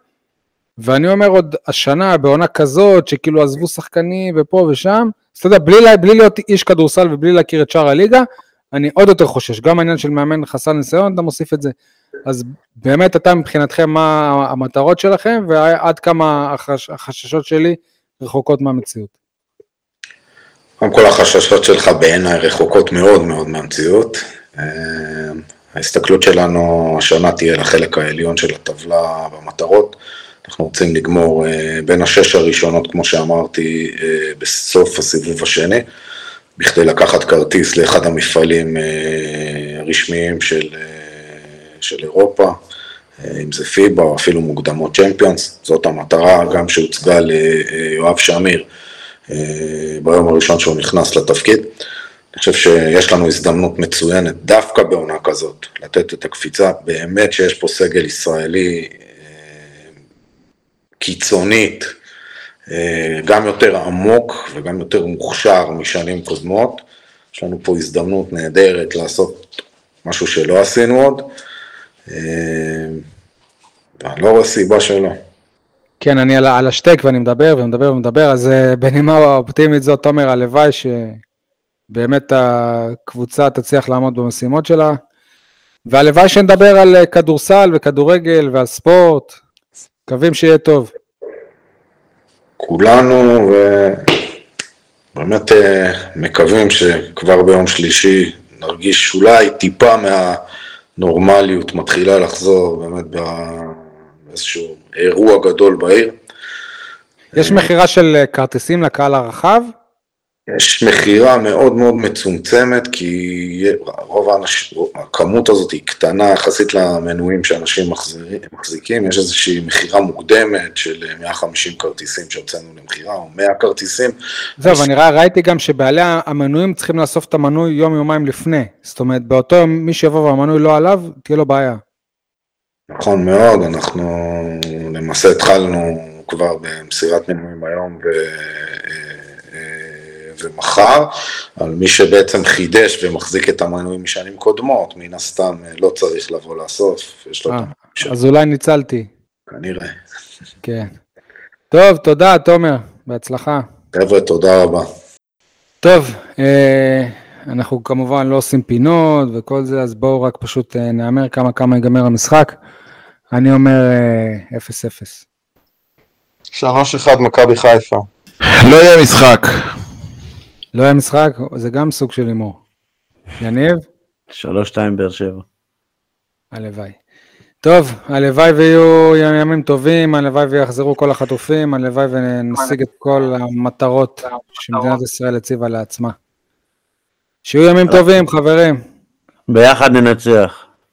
ואני אומר עוד השנה בעונה כזאת שכאילו עזבו שחקנים ופה ושם, אז אתה יודע, בלי, בלי להיות איש כדורסל ובלי להכיר את שאר הליגה, אני עוד יותר חושש, גם העניין של מאמן חסר ניסיון, אתה מוסיף את זה. אז באמת אתה מבחינתכם מה המטרות שלכם ועד כמה החש, החששות שלי רחוקות מהמציאות. קודם כל החששות שלך בעיניי רחוקות מאוד מאוד מהמציאות. אה, ההסתכלות שלנו השנה תהיה לחלק העליון של הטבלה במטרות. אנחנו רוצים לגמור אה, בין השש הראשונות, כמו שאמרתי, אה, בסוף הסיבוב השני, בכדי לקחת כרטיס לאחד המפעלים הרשמיים של, של אירופה, אם זה פיבה או אפילו מוקדמות צ'מפיונס, זאת המטרה גם שהוצגה ליואב שמיר ביום הראשון שהוא נכנס לתפקיד. אני חושב שיש לנו הזדמנות מצוינת, דווקא בעונה כזאת, לתת את הקפיצה, באמת שיש פה סגל ישראלי אה, קיצונית, אה, גם יותר עמוק וגם יותר מוכשר משנים קודמות. יש לנו פה הזדמנות נהדרת לעשות משהו שלא עשינו עוד, אה, ואני לא רואה סיבה שלא. כן, אני על השטק ואני מדבר ומדבר ומדבר, אז בנימה אופטימית זאת, תומר, הלוואי ש... באמת הקבוצה תצליח לעמוד במשימות שלה. והלוואי שנדבר על כדורסל וכדורגל ועל ספורט, מקווים שיהיה טוב. כולנו ובאמת אה, מקווים שכבר ביום שלישי נרגיש אולי טיפה מהנורמליות מתחילה לחזור באמת באיזשהו אירוע גדול בעיר. יש מכירה של כרטיסים לקהל הרחב? יש מכירה מאוד מאוד מצומצמת, כי רוב האנשים, הכמות הזאת היא קטנה יחסית למנויים שאנשים מחזיקים, יש איזושהי מכירה מוקדמת של 150 כרטיסים שהוצאנו למכירה, או 100 כרטיסים. זהו, אני ראיתי גם שבעלי המנויים צריכים לאסוף את המנוי יום יומיים לפני, זאת אומרת באותו יום מי שיבוא והמנוי לא עליו, תהיה לו בעיה. נכון מאוד, אנחנו למעשה התחלנו כבר במסירת מנויים היום ו... ומחר, על מי שבעצם חידש ומחזיק את המנויים משנים קודמות, מן הסתם לא צריך לבוא לאסוף, יש לו... 아, אז אולי ניצלתי. כנראה. כן. טוב, תודה, תומר, בהצלחה. חבר'ה, תודה רבה. טוב, אה, אנחנו כמובן לא עושים פינות וכל זה, אז בואו רק פשוט אה, נהמר כמה כמה ייגמר המשחק. אני אומר 0-0. אה, 3-1 מכבי חיפה. לא יהיה משחק. לא יהיה משחק? זה גם סוג של הימור. יניב? 3-2 באר שבע. הלוואי. טוב, הלוואי ויהיו ימים טובים, הלוואי ויחזרו כל החטופים, הלוואי ונשיג את כל המטרות שמדינת ישראל הציבה לעצמה. שיהיו ימים טובים, חברים. ביחד ננצח.